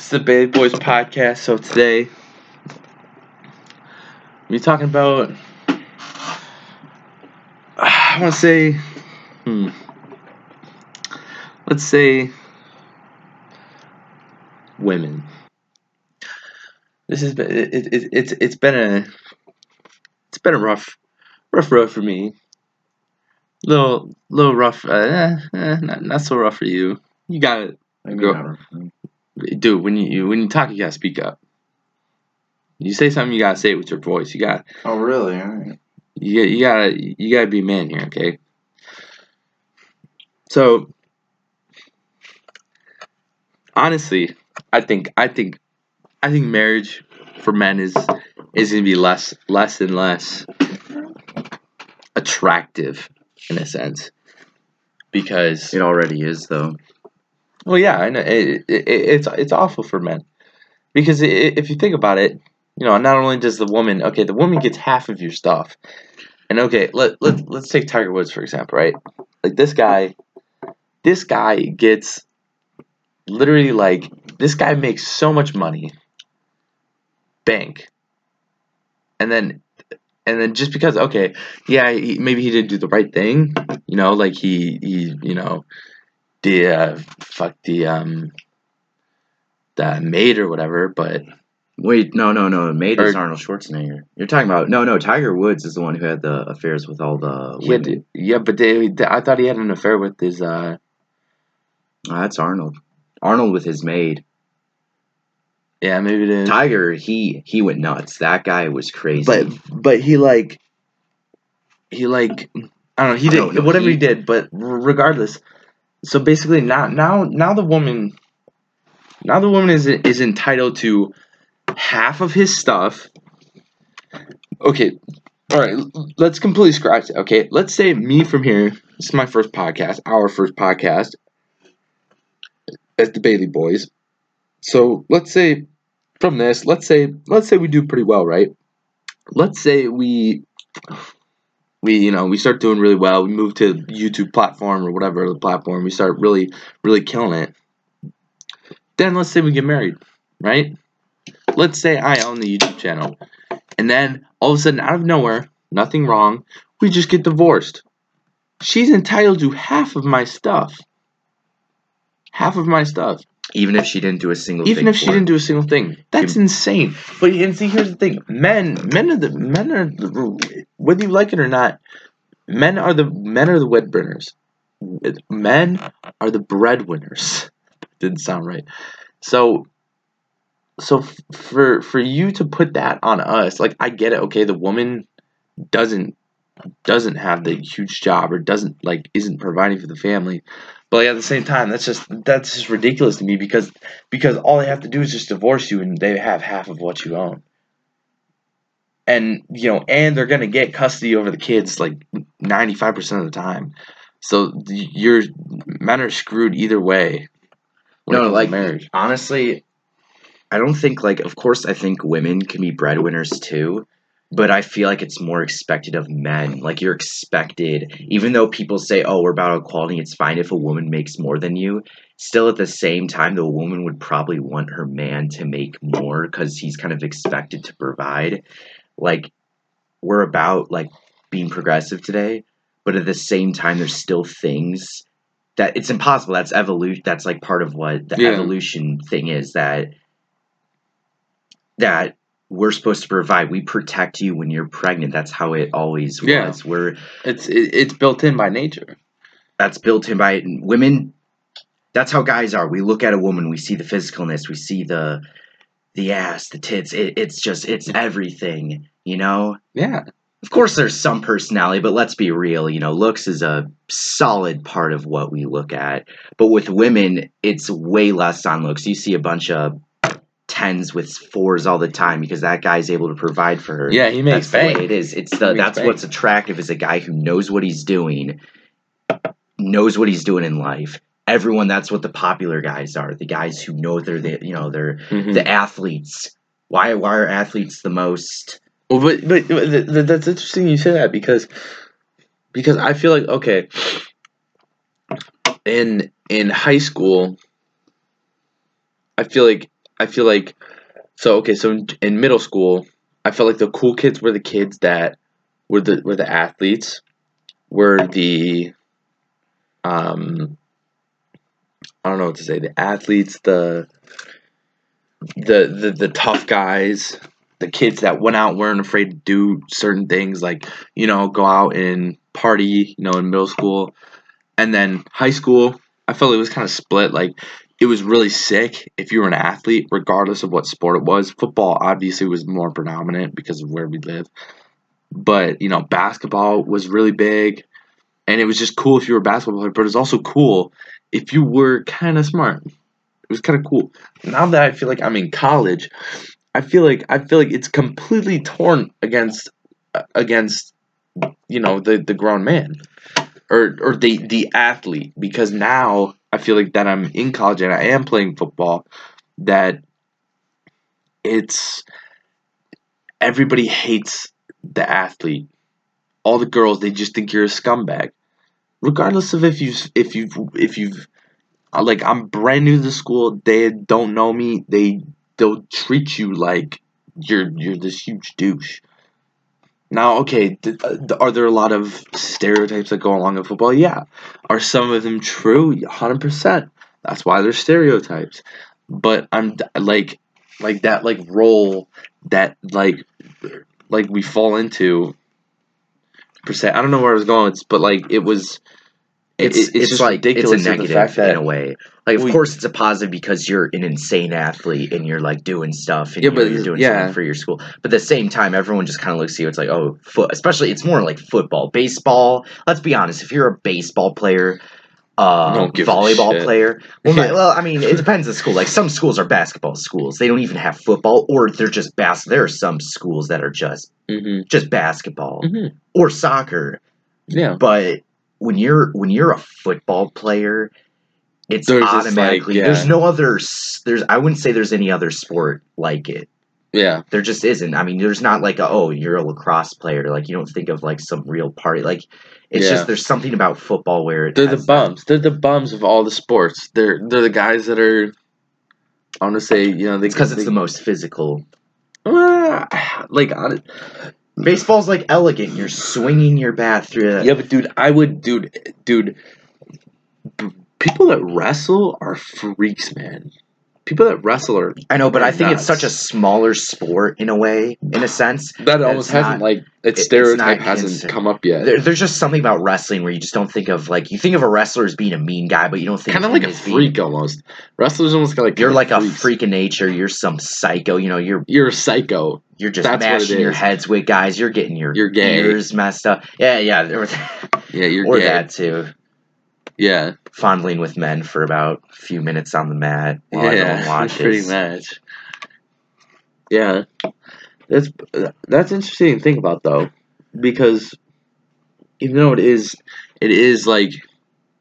It's the Bailey Boys podcast. So today we're talking about. I want to say, hmm. Let's say women. This has been it, it, it's it's been a it's been a rough rough road for me. Little little rough, uh, eh, eh, not not so rough for you. You got it, Maybe Go. not rough. Dude. When you when you talk, you gotta speak up. You say something, you gotta say it with your voice. You got Oh, really? All right. you you gotta you gotta be a man here, okay? So honestly, I think I think I think marriage for men is is gonna be less less and less attractive in a sense because It already is, though. Well yeah I know it, it, it's it's awful for men. Because i if you think about it you know not only does the woman okay the woman gets half of your stuff. And okay let, let, let's take Tiger Woods for example right? Like this guy this guy gets literally like this guy makes so much money. Bank. And then and then just because okay yeah he, maybe he didn't do the right thing you know like he he you know the uh, fuck the um the maid or whatever but Wait, no, no, no. Maid is Or- Arnold Schwarzenegger. You're talking about no, no. Tiger Woods is the one who had the affairs with all the women. to, yeah but they, they- I thought he had an affair with his uh Oh, that's Arnold. Arnold with his maid. yeah maybe it is Tiger, he he went nuts. That guy was crazy. but but he like he like I don't know he did No, no, whatever he, he- did but regardless so basically now now now the woman now the woman is is entitled to half of his stuff. Okay all right let's completely scratch it okay? Let's say me from here this is my first podcast our first podcast as the Bailey boys. So let's say from this let's say let's say we do pretty well right? Let's say we we you know we start doing really well. We move to youtube platform or whatever the platform. We start really really killing it. Then let's say we get married right? Let's say i own the youtube channel and then all of a sudden out of nowhere nothing wrong we just get divorced. She's entitled to half of my stuff. Half of my stuff even if she didn't do a single even thing if she didn't do a single thing. That's insane. But and see here's the thing. Men men are the men are the, whether you like it or not men are the men are the breadwinners men are the breadwinners. Didn't sound right. So so for for you to put that on us like i get it. Okay the woman doesn't doesn't have the huge job or doesn't like isn't providing for the family but like, at the same time that's just that's just ridiculous to me because because all they have to do is just divorce you and they have half of what you own. And you know and they're gonna get custody over the kids like 95% of the time. So y- you're men are screwed either way No, like- marriage. honestly, I don't think like of course I think women can be breadwinners too, but I feel like it's more expected of men. Like you're expected, even though people say, "Oh, we're about equality," it's fine if a woman makes more than you. Still, at the same time, the woman would probably want her man to make more because he's kind of expected to provide. Like we're about like being progressive today, but at the same time, there's still things that it's impossible. That's evolution. That's like part of what the Yeah. evolution thing is that that we're supposed to provide. We protect you when you're pregnant. That's how it always Yeah. was. We're it's it, it's built in by nature that's built in by women. That's how guys are. We look at a woman, we see the physicalness, we see the the ass, the tits. It, it's just it's everything, you know. yeah Of course, there's some personality, but let's be real. You know, looks is a solid part of what we look at. But with women, it's way less on looks. You see a bunch of tens with fours all the time because that guy's able to provide for her. yeah he makes that's bank it is. It's the that's bank. what's attractive is a guy who knows what he's doing, knows what he's doing in life. Everyone, that's what the popular guys are. The guys who know they're the you know they're Mhm. the athletes. Why why are athletes the most? Well, but but, but th- th- that's interesting you say that because because I feel like okay in in high school I feel like I feel like so okay. So in, in middle school, I felt like the cool kids were the kids that were the were the athletes, were the um I don't know what to say. The athletes, the the the, the tough guys, the kids that went out weren't afraid to do certain things, like you know, go out and party. You know, in middle school, and then high school. I felt it was kind of split. Like it was really sick if you were an athlete, regardless of what sport it was. Football obviously was more predominant because of where we live, but you know, basketball was really big, and it was just cool if you were a basketball player. But it was also cool if you were kind of smart. It was kind of cool. Now that I feel like I'm in college, I feel like I feel like it's completely torn against against you know the the grown man or or the the athlete because now I feel like that I'm in college and I am playing football that it's everybody hates the athlete. All the girls they just think you're a scumbag. Regardless of if you've if you've if you've uh, like I'm brand new to the school, they don't know me. They they'll treat you like you're you're this huge douche. Now, okay, th- uh, are there a lot of stereotypes that go along with football? Yeah. Are some of them true? 100%. That's why they're stereotypes. But I'm like like that like role that like like we fall into per se. I don't know where I was going, but like it was It's it- it's, just like it's a ridiculous that the negative fact that- in a way. Like of course it's a positive because you're an insane athlete and you're like doing stuff and Yeah, you're, but you're doing yeah. something for your school. But at the same time, everyone just kind of looks at you. It's like oh, foot. Especially it's more like football, baseball. Let's be honest. If you're a baseball player. Uh, a volleyball player. Well, Yeah. well, I mean, it depends on the school. Like some schools are basketball schools; they don't even have football, or they're just bas. There are some schools that are just hmm just basketball hmm or soccer Yeah. but when you're when you're a football player it's There's just, like, automatically yeah. there's no other there's i wouldn't say there's any other sport like it Yeah. there just isn't i mean there's not like a, oh you're a lacrosse player like you don't think of like some real party like it's Yeah. just there's something about football where it They're the bums. They're the bums of all the sports. They're they're the guys that are. I want to say you know they it's because it's they- the most physical Ah, like on baseball's like elegant you're swinging your bat through that Yeah, but dude, I would, dude, dude. People that wrestle are freaks, man. People that wrestle are i know but i They're think it's such a smaller sport in a way in a sense that almost hasn't not- like its it's stereotype not hasn't considered- come up yet. There, there's just something about wrestling where you just don't think of like you think of a wrestler as being a mean guy, but you don't think Kind of like a as being- freak almost. Wrestlers almost got like You're kinda like a freak in nature. You're some psycho. You know, you're You're a psycho. you're just That's mashing your heads with guys. You're getting your You're gay. ears messed up. Yeah, yeah, or, Yeah, you're or gay. that too. Yeah, Fondling with men for about a few minutes on the mat while yeah, watches. pretty much. Yeah, that's that's interesting to think about though, because even though it is, it is like,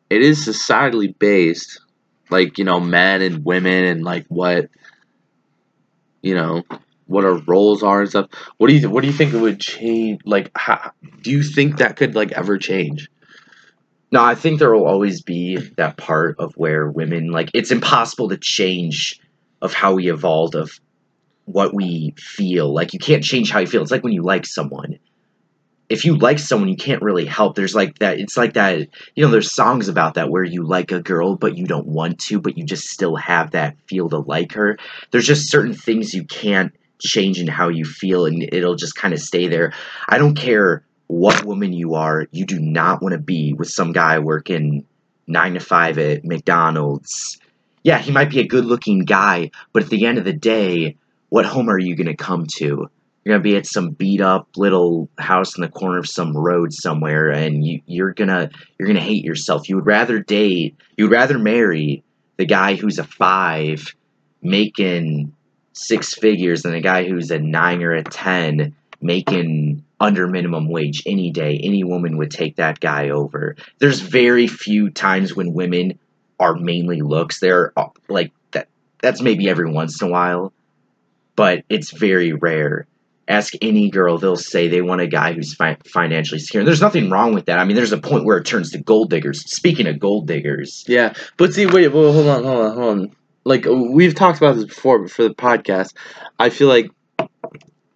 it is societally based, like you know, men and women and like what, you know, what our roles are and stuff. What do you what do you think it would change? Like, how do you think that could like ever change? No, I think there will always be that part of where women like it's impossible to change of how we evolved of what we feel. Like you can't change how you feel. It's like when you like someone. If you like someone, you can't really help. There's like that. It's like that. You know, there's songs about that where you like a girl, but you don't want to, but you just still have that feel to like her. There's just certain things you can't change in how you feel, and it'll just kind of stay there. I don't care what woman you are, you do not want to be with some guy working nine to five at McDonald's. Yeah, he might be a good looking guy, but at the end of the day, what home are you going to come to? You're gonna be at some beat up little house in the corner of some road somewhere, and you, you're gonna you're gonna hate yourself. You would rather date, you would rather marry the guy who's a five, making six figures, than a guy who's a nine or a ten, making under minimum wage any day. Any woman would take that guy over. There's very few times when women are mainly looks. They're uh, like that. That's maybe every once in a while, but it's very rare. Ask any girl, they'll say they want a guy who's fi- financially secure. And there's nothing wrong with that. I mean, there's a point where it turns to gold diggers. Speaking of gold diggers, Yeah, but see, wait, well, hold on, hold on, hold on. like we've talked about this before, but for the podcast, I feel like,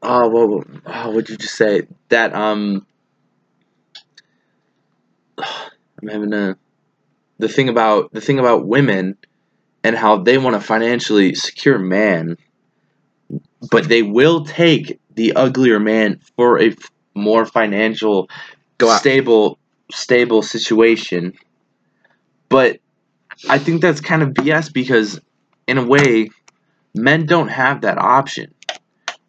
oh, well, oh, what'd you just say? That um, I'm having a the thing about the thing about women and how they want a financially secure man, but they will take the uglier man for a f- more financial, stable, stable situation. But I think that's kind of BS because, in a way, men don't have that option.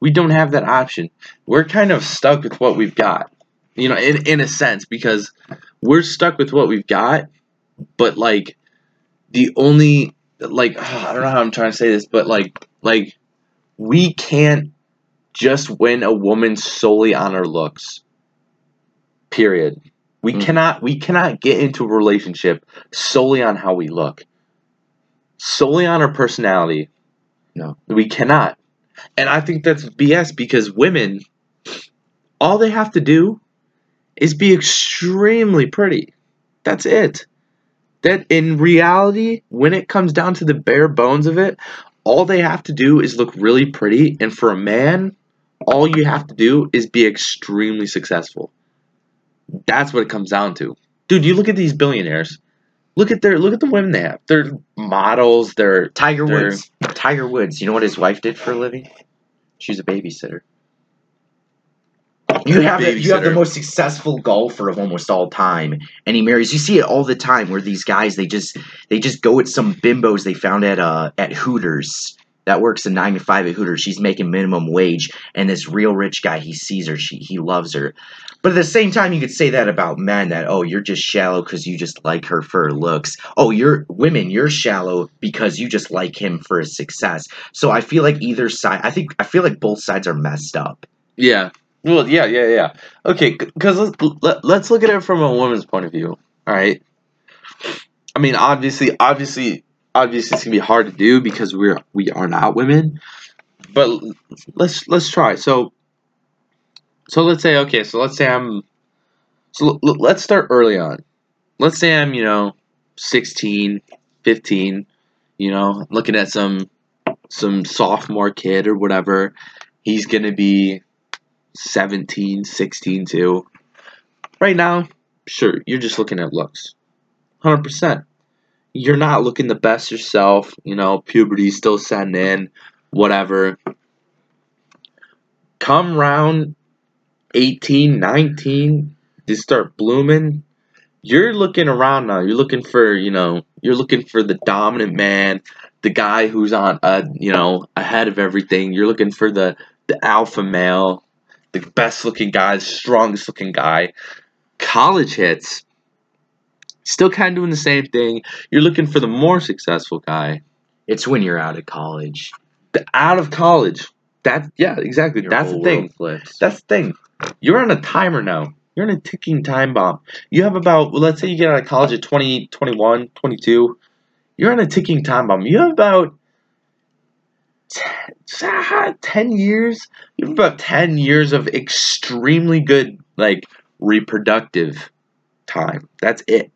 We don't have that option. We're kind of stuck with what we've got, you know, in in a sense because we're stuck with what we've got. But like, the only like I don't know how I'm trying to say this, but like like we can't just win a woman solely on her looks. Period. We Mm. cannot we cannot get into a relationship solely on how we look. Solely on our personality. No. We cannot. And I think that's BS because women all they have to do is be extremely pretty. That's it. That in reality, when it comes down to the bare bones of it, all they have to do is look really pretty. And for a man, all you have to do is be extremely successful. That's what it comes down to. Dude, you look at these billionaires. Look at their look at the women they have. They're models, they're Tiger They're- Woods. Tiger Woods. You know what his wife did for a living? She's a babysitter. You have the, you have the most successful golfer of almost all time, and he marries. You see it all the time where these guys they just they just go with some bimbos they found at uh at Hooters that works a nine to five at Hooters. She's making minimum wage, and this real rich guy he sees her, she he loves her. But at the same time, you could say that about men that oh you're just shallow because you just like her for her looks. Oh you're women you're shallow because you just like him for his success. So I feel like either side. I think I feel like both sides are messed up. Yeah. Well, yeah, yeah, yeah. Okay, because let's let, let's look at it from a woman's point of view. All right. I mean, obviously, obviously, obviously, it's gonna be hard to do because we're we are not women. But let's let's try. So, so let's say okay. So let's say I'm. So l- let's start early on. Let's say I'm you know, 16, 15, You know, looking at some some sophomore kid or whatever. He's gonna be 17, 16 too. Right now, sure, you're just looking at looks. 100%. You're not looking the best yourself, you know, puberty's still setting in, whatever. Come round 18, 19, you start blooming. You're looking around now. You're looking for, you know, you're looking for the dominant man, the guy who's on, uh, you know, ahead of everything. You're looking for the the alpha male, the best looking guy, the strongest looking guy. College hits, still kind of doing the same thing. You're looking for the more successful guy. It's when you're out of college. The out of college. That yeah, exactly. Your That's the thing. flips. That's the thing. You're on a timer now. You're on a ticking time bomb. You have about, well, let's say you get out of college at 20, 21, 22. You're on a ticking time bomb. You have about 10, 10 years. You have about 10 years of extremely good, like, reproductive time. That's it.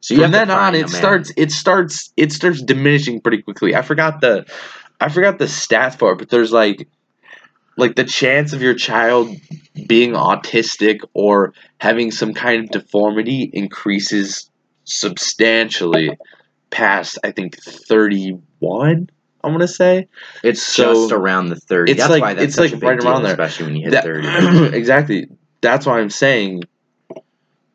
So you From then on, it starts. It starts. It starts diminishing pretty quickly. I forgot the, I forgot the stats for it, but there's like, like the chance of your child being autistic or having some kind of deformity increases substantially past I think 31. I want to say It's so- just around the thirty. it's that's like- why that's it's such like a big right around there. especially when you hit That- thirty. exactly. That's why I'm saying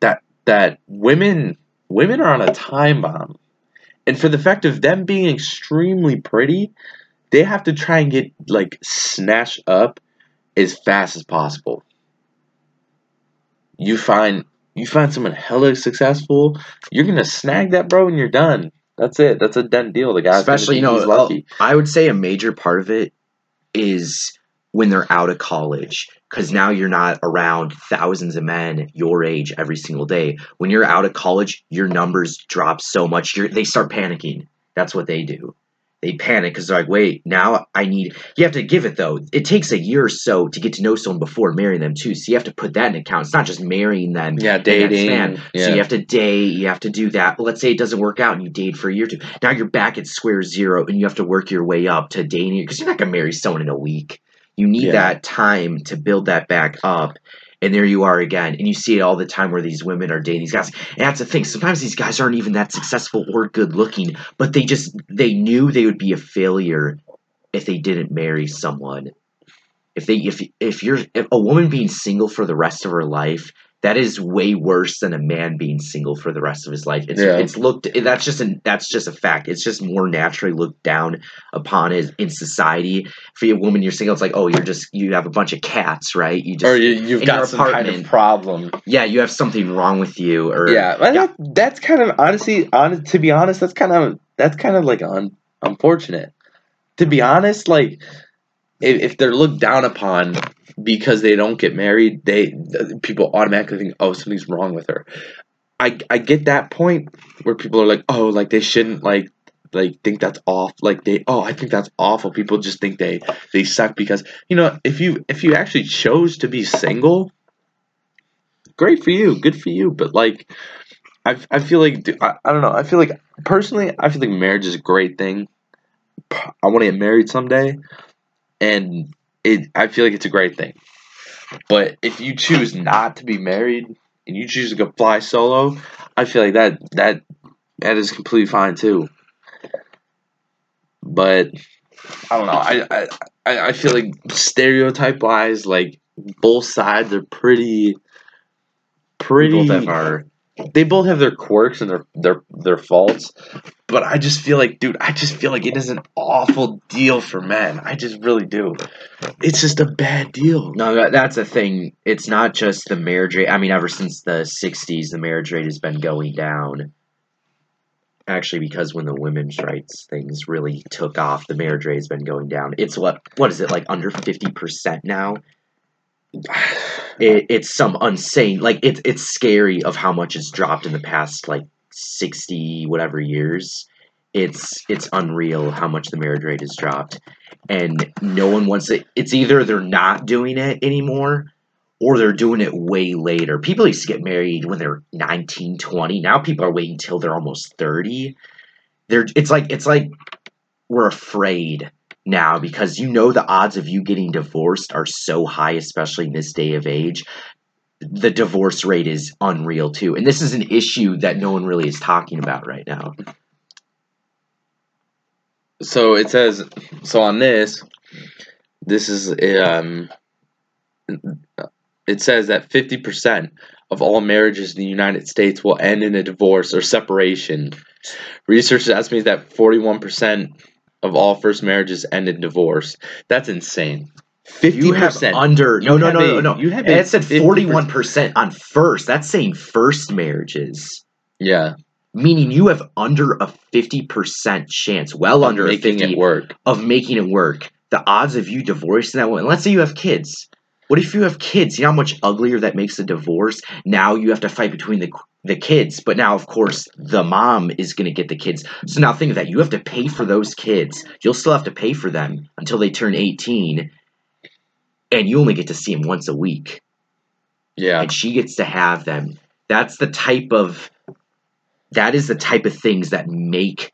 that that women women are on a time bomb. And for the fact of them being extremely pretty, they have to try and get like snatched up as fast as possible. You find you find someone hella successful, you're gonna snag that bro and you're done. That's it. That's a done deal. The guy's Especially, you know, be, he's lucky. uh, I would say a major part of it is when they're out of college. Because now you're not around thousands of men your age every single day. When you're out of college, your numbers drop so much. You're, they start panicking. That's what they do. They panic because they're like, wait, now I need. You have to give it though. It takes a year or so to get to know someone before marrying them too. So you have to put that in account. It's not just marrying them. Yeah, dating. Yeah. So you have to date. You have to do that. But let's say it doesn't work out and you date for a year or two. Now you're back at square zero and you have to work your way up to dating because you're not gonna marry someone in a week. You need Yeah. that time to build that back up. And there you are again. And you see it all the time where these women are dating these guys. And that's the thing. Sometimes these guys aren't even that successful or good looking, but they just they knew they would be a failure if they didn't marry someone. If they if if you're if a woman being single for the rest of her life, that is way worse than a man being single for the rest of his life. It's Yeah. it's looked that's just an that's just a fact. It's just more naturally looked down upon as in society. For a woman you're single, it's like, oh, you're just you have a bunch of cats, right? You just or you, you've got some kind of problem. yeah, you have something wrong with you, or Yeah, yeah. That's kind of honestly, honest. To be honest, that's kind of that's kind of like un, unfortunate. To be honest, like if, they're looked down upon because they don't get married, they people automatically think, oh, something's wrong with her. I I get that point where people are like, oh, like they shouldn't like like think that's off. Like they, oh, I think that's awful. People just think they they suck because you know if you if you actually chose to be single, great for you, good for you. But like, I I feel like I, I don't know. I feel like personally, I feel like marriage is a great thing. I want to get married someday, and it I feel like it's a great thing. But if you choose not to be married and you choose to go fly solo, I feel like that that that is completely fine too. But I don't know. I I, I feel like stereotype wise, like both sides are pretty pretty our they both have their quirks and their their their faults. But I just feel like, dude, I just feel like it is an awful deal for men. I just really do. It's just a bad deal. No, that, that's the thing. It's not just the marriage rate. I mean, ever since the '60s, the marriage rate has been going down. Actually, because when the women's rights things really took off, the marriage rate has been going down. It's what what is it like under fifty percent now? It, it's some insane like it's it's scary of how much it's dropped in the past like sixty whatever years. It's it's unreal how much the marriage rate has dropped, and no one wants it. It's either they're not doing it anymore, or they're doing it way later. People used to get married when they're 19, 20. Now people are waiting till they're almost 30. They're it's like it's like we're afraid now because you know the odds of you getting divorced are so high, especially in this day of age. The divorce rate is unreal too. And this is an issue that no one really is talking about right now. So it says so on this. This is um. It says that fifty percent of all marriages in the United States will end in a divorce or separation. Researchers estimate that forty-one percent of all first marriages end in divorce. That's insane. Fifty percent under no no no a- no no. you have it said forty one percent on first. That's saying first marriages. Yeah, Meaning you have under a fifty percent chance, well under a fifty it work. of making it work. The odds of you divorcing that woman. Let's say you have kids. What if you have kids? You know how much uglier that makes a divorce. Now you have to fight between the the kids, but now of course the mom is going to get the kids. So now think of that. You have to pay for those kids. You'll still have to pay for them until they turn eighteen, and you only get to see them once a week Yeah, and she gets to have them. That's the type of that is the type of things that make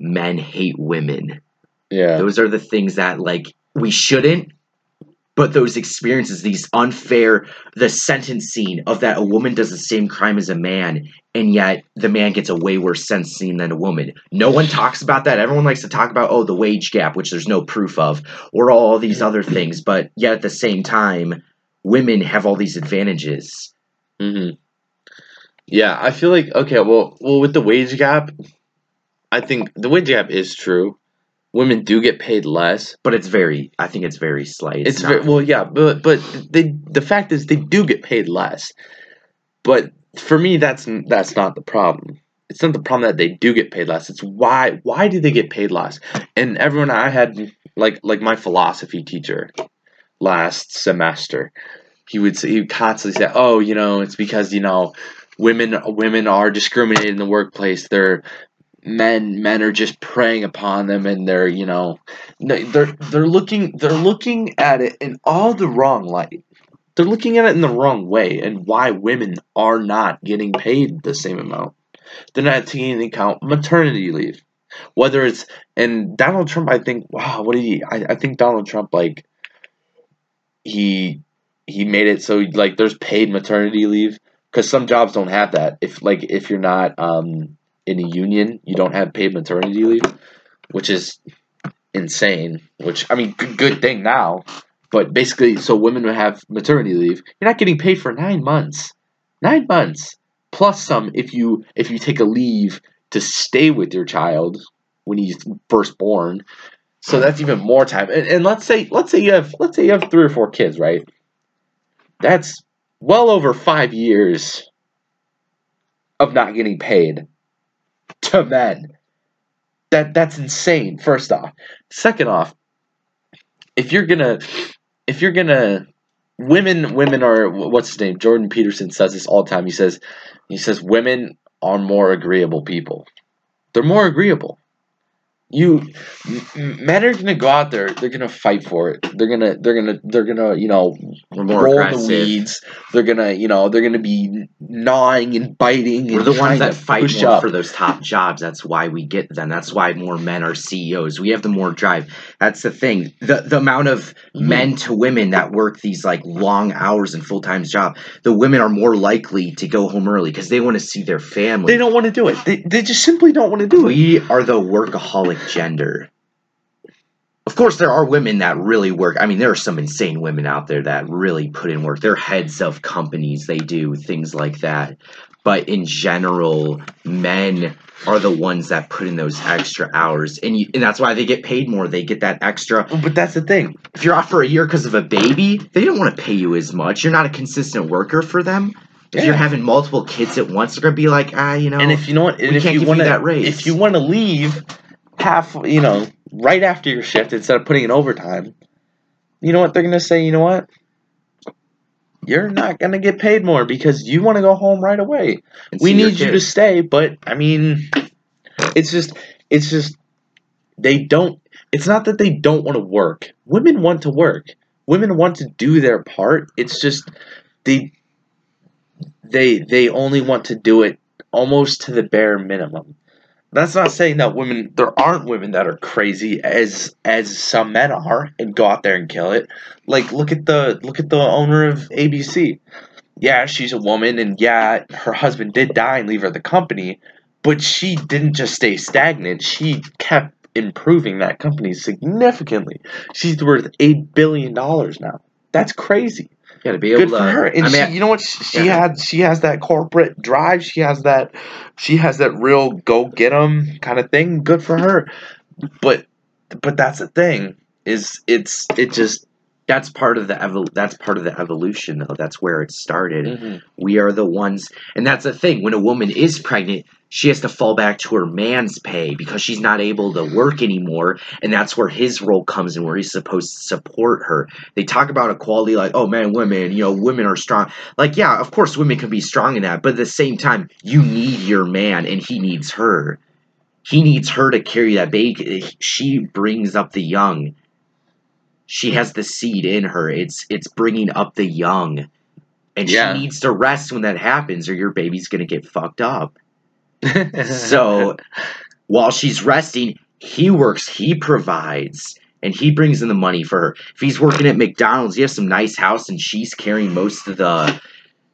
men hate women. yeah, Those are the things that like we shouldn't but those experiences these unfair the sentencing of that a woman does the same crime as a man and yet the man gets a way worse sentencing than a woman no one talks about that everyone likes to talk about oh the wage gap which there's no proof of or all these other things but yet at the same time women have all these advantages hmm Yeah, I feel like okay. Well, well, with the wage gap, I think the wage gap is true. Women do get paid less. but it's very i think it's very slight It's, not- very, well, yeah, but but they the fact is they do get paid less. But for me, that's that's not the problem. It's not the problem that they do get paid less. It's why why do they get paid less? And everyone I had like like my philosophy teacher last semester, he would say, he would constantly say, "Oh, you know, it's because you know women women are discriminated in the workplace. They're men men are just preying upon them and they're you know they're they're looking they're looking at it in all the wrong light. They're looking at it in the wrong way and why women are not getting paid the same amount. They're not taking into account maternity leave. Whether it's and donald trump i think wow what did he i, I think donald trump like he he made it so like there's paid maternity leave because some jobs don't have that. If like if you're not um in a union, you don't have paid maternity leave, which is insane. Which I mean, good, good thing now, but basically, so women would have maternity leave. You're not getting paid for nine months, nine months plus some if you if you take a leave to stay with your child when he's first born. So that's even more time. And, and let's say let's say you have let's say you have three or four kids, right? That's well over five years of not getting paid to men. That that's insane. First off, second off, if you're gonna, if you're gonna, women women are what's his name? Jordan Peterson says this all the time. He says, he says women are more agreeable people. They're more agreeable you men are gonna go out there they're gonna fight for it they're gonna they're gonna they're gonna you know more roll aggressive. the weeds they're gonna you know they're gonna be gnawing and biting We're and the ones that fight more up. for those top jobs. That's why we get them. That's why more men are CEOs. We have the more drive. That's the thing. The the amount of Mhm. men to women that work these like long hours and full time job, the women are more likely to go home early because they want to see their family. they don't want to do it they, they just simply don't want to do it We are the workaholic gender. Of course, there are women that really work. I mean, there are some insane women out there that really put in work. They're heads of companies, they do things like that. But in general, men are the ones that put in those extra hours. And, you, and that's why they get paid more. They get that extra. but that's the thing If you're off for a year because of a baby, they don't want to pay you as much. You're not a consistent worker for them. If you're having multiple kids at once, they're to be like, ah, you know. and if you know what and we if can't you give you want that raise. if you want to leave half you know right after your shift instead of putting in overtime you know what they're gonna say? You know what? You're not gonna get paid more because you want to go home right away. We need you to stay but i mean it's just it's just they don't it's not that they don't want to work. Women want to work. Women want to do their part. It's just they they they only want to do it almost to the bare minimum that's not saying that women there aren't women that are crazy as as some men are and go out there and kill it like look at the look at the owner of abc yeah, she's a woman, and yeah, her husband did die and leave her the company, but she didn't just stay stagnant. She kept improving that company significantly. She's worth eight billion dollars now. That's crazy. Yeah, to be able Good to. for her. And I mean, she, you know what? She, yeah. had she has that corporate drive. She has that she has that real go get 'em kind of thing. Good for her. But but that's the thing is it's it just that's part of the evol- that's part of the evolution though. That's where it started. Mhm. we are the ones and that's the thing when a woman is pregnant she has to fall back to her man's pay because she's not able to work anymore and that's where his role comes in where he's supposed to support her. They talk about equality like oh man women you know women are strong. Like yeah of course women can be strong in that but at the same time you need your man and he needs her. He needs her to carry that baby. She brings up the young she has the seed in her. It's it's bringing up the young, and Yeah. she needs to rest when that happens, or your baby's gonna get fucked up. So while she's resting, he works, he provides, and he brings in the money for her. If he's working at McDonald's, he has some nice house, and she's carrying most of the.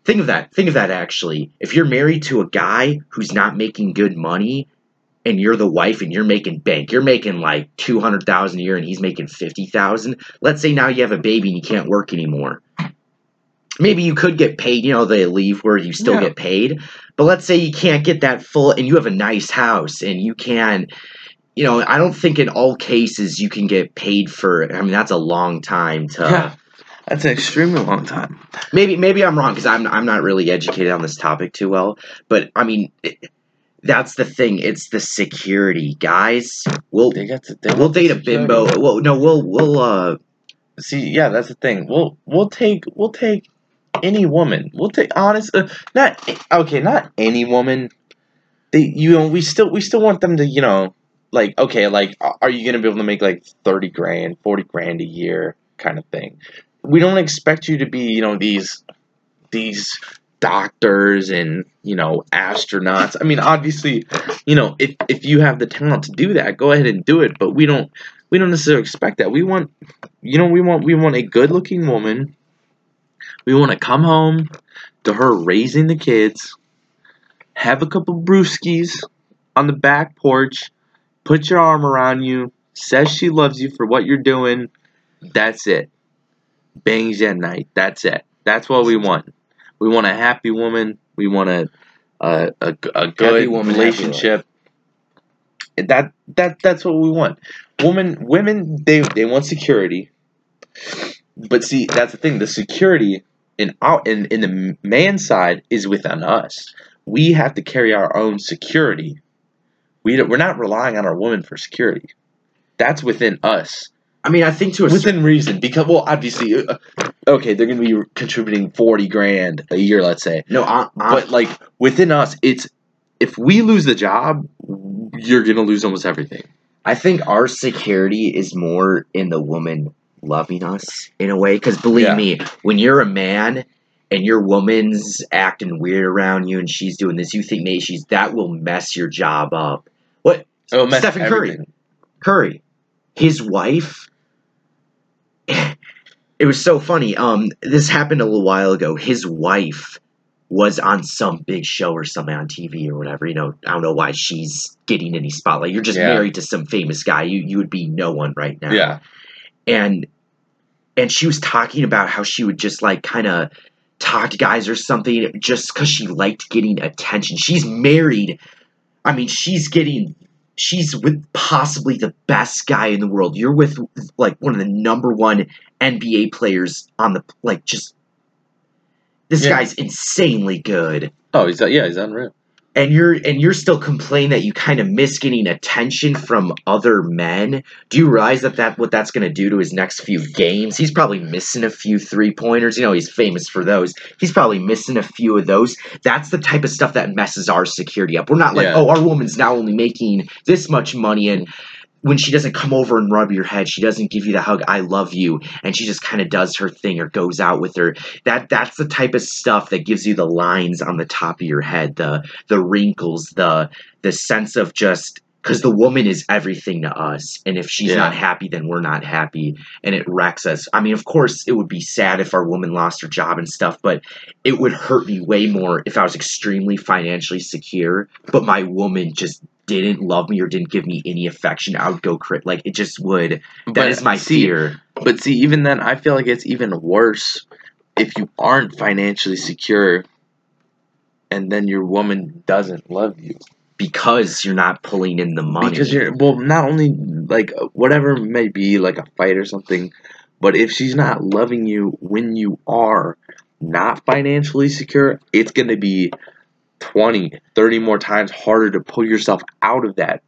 Think of that. Think of that. Actually, if you're married to a guy who's not making good money, and you're the wife and you're making bank, you're making like two hundred thousand a year, and he's making fifty thousand. Let's say now you have a baby and you can't work anymore. Maybe you could get paid, you know, they leave where you still Yeah. get paid. But let's say you can't get that full, and you have a nice house, and you can, you know, I don't think in all cases you can get paid for. I mean, that's a long time to. yeah, that's an extremely long time. Maybe maybe I'm wrong because I'm I'm not really educated on this topic too well. But I mean, it, that's the thing. It's the security, guys. We'll They got to, they we'll date a bimbo. Well, no, we'll we'll uh. See, yeah, that's the thing. We'll we'll take we'll take any woman. We'll take honest, uh, not okay, not any woman. they you know we still we still want them to you know like okay like are you gonna be able to make like thirty grand, forty grand a year kind of thing? We don't expect you to be you know these these doctors and you know astronauts. I mean, obviously, you know if if you have the talent to do that, go ahead and do it. But we don't we don't necessarily expect that. We want you know we want we want a good looking woman. We want to come home to her raising the kids, have a couple brewskis on the back porch, put your arm around you, says she loves you for what you're doing. That's it. Bangs at night. That's it. That's what we want. We want a happy woman. We want a a, a, a good woman, relationship. That that that's what we want. Woman, women, they they want security. But see, that's the thing. The security in out in in the man side is within us. We have to carry our own security. We we're not relying on our woman for security. That's within us I mean, I think to a certain within reason because well obviously uh, okay they're gonna be contributing 40 grand a year let's say no, I, I, but like within us it's if we lose the job you're gonna lose almost everything I think our security is more in the woman loving us in a way. Because believe Yeah. me, when you're a man and your woman's acting weird around you and she's doing this, you think, mate, she's that will mess your job up. What oh Stephen Curry. everything. Curry, his wife. It was so funny. Um, this happened a little while ago. His wife was on some big show or something on TV or whatever. You know, I don't know why she's getting any spotlight. You're just Yeah. married to some famous guy. You you would be no one right now. yeah And and she was talking about how she would just like kind of talk to guys or something just because she liked getting attention. She's married. I mean, she's getting. She's with possibly the best guy in the world. You're with like one of the number one NBA players on the like just. This Yeah. guy's insanely good oh he's yeah he's unreal and you're and you're still complaining that you kind of miss getting attention from other men. Do you realize that that what that's going to do to his next few games? He's probably missing a few three pointers you know he's famous for those. He's probably missing a few of those. That's the type of stuff that messes our security up. We're not like Yeah. oh our woman's now only making this much money and when she doesn't come over and rub your head she doesn't give you the hug i love you and she just kind of does her thing or goes out with her that that's the type of stuff that gives you the lines on the top of your head the the wrinkles the the sense of just because the woman is everything to us and if she's Yeah. not happy then we're not happy and it wrecks us i mean of course it would be sad if our woman lost her job and stuff but it would hurt me way more if i was extremely financially secure but my woman just didn't love me or didn't give me any affection i would go crit like it just would. That But is my see, fear. But see, even then, I feel like it's even worse if you aren't financially secure, and then your woman doesn't love you. Because you're not pulling in the money. Because you're well. Not only like whatever may be, like a fight or something, but if she's not loving you when you are not financially secure, it's gonna be 20, 30 more times harder to pull yourself out of that.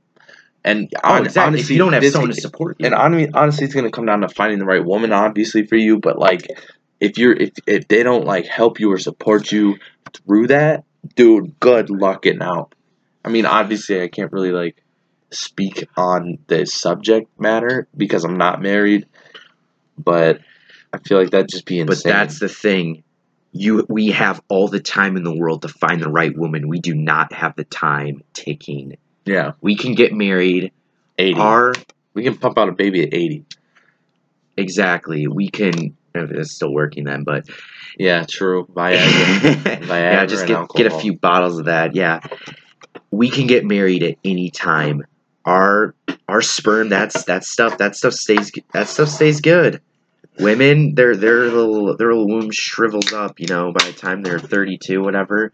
And oh, hon- exactly. honestly, if you don't have this- someone to support you and honestly, honestly, it's gonna come down to finding the right woman, obviously for you. But like, if you're if if they don't like help you or support you through that, dude, good luck getting out. I mean, obviously, I can't really like speak on the subject matter because I'm not married, but I feel like that'd just be insane. But that's the thing. You we have all the time in the world to find the right woman. We do not have the time ticking. yeah, We can get married. eighty. Our we can pump out a baby at eighty. exactly. We can uh, it's still working then, but Yeah, true. Viagra. yeah, just get get a few bottles of that. Yeah. We can get married at any time. Our our sperm that's that stuff that stuff stays that stuff stays good. Women, their their little their little womb shrivels up, you know, by the time they're 32 whatever.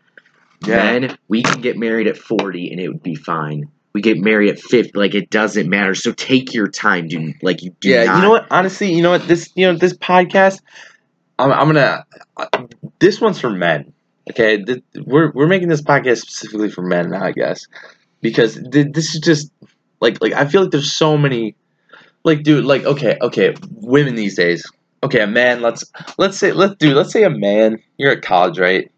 Yeah. Men, we can get married at 40 and it would be fine. We get married at 50, like it doesn't matter. So take your time, dude. like you do yeah, not. you know what? Honestly, you know what? This, you know, this podcast, I'm, I'm gonna. Uh, this one's for men. Okay, we're we're making this podcast specifically for men now, I guess, because th- this is just like like I feel like there's so many, like dude, like okay, okay, women these days. Okay, a man. Let's let's say let's do let's say a man. You're at college, right?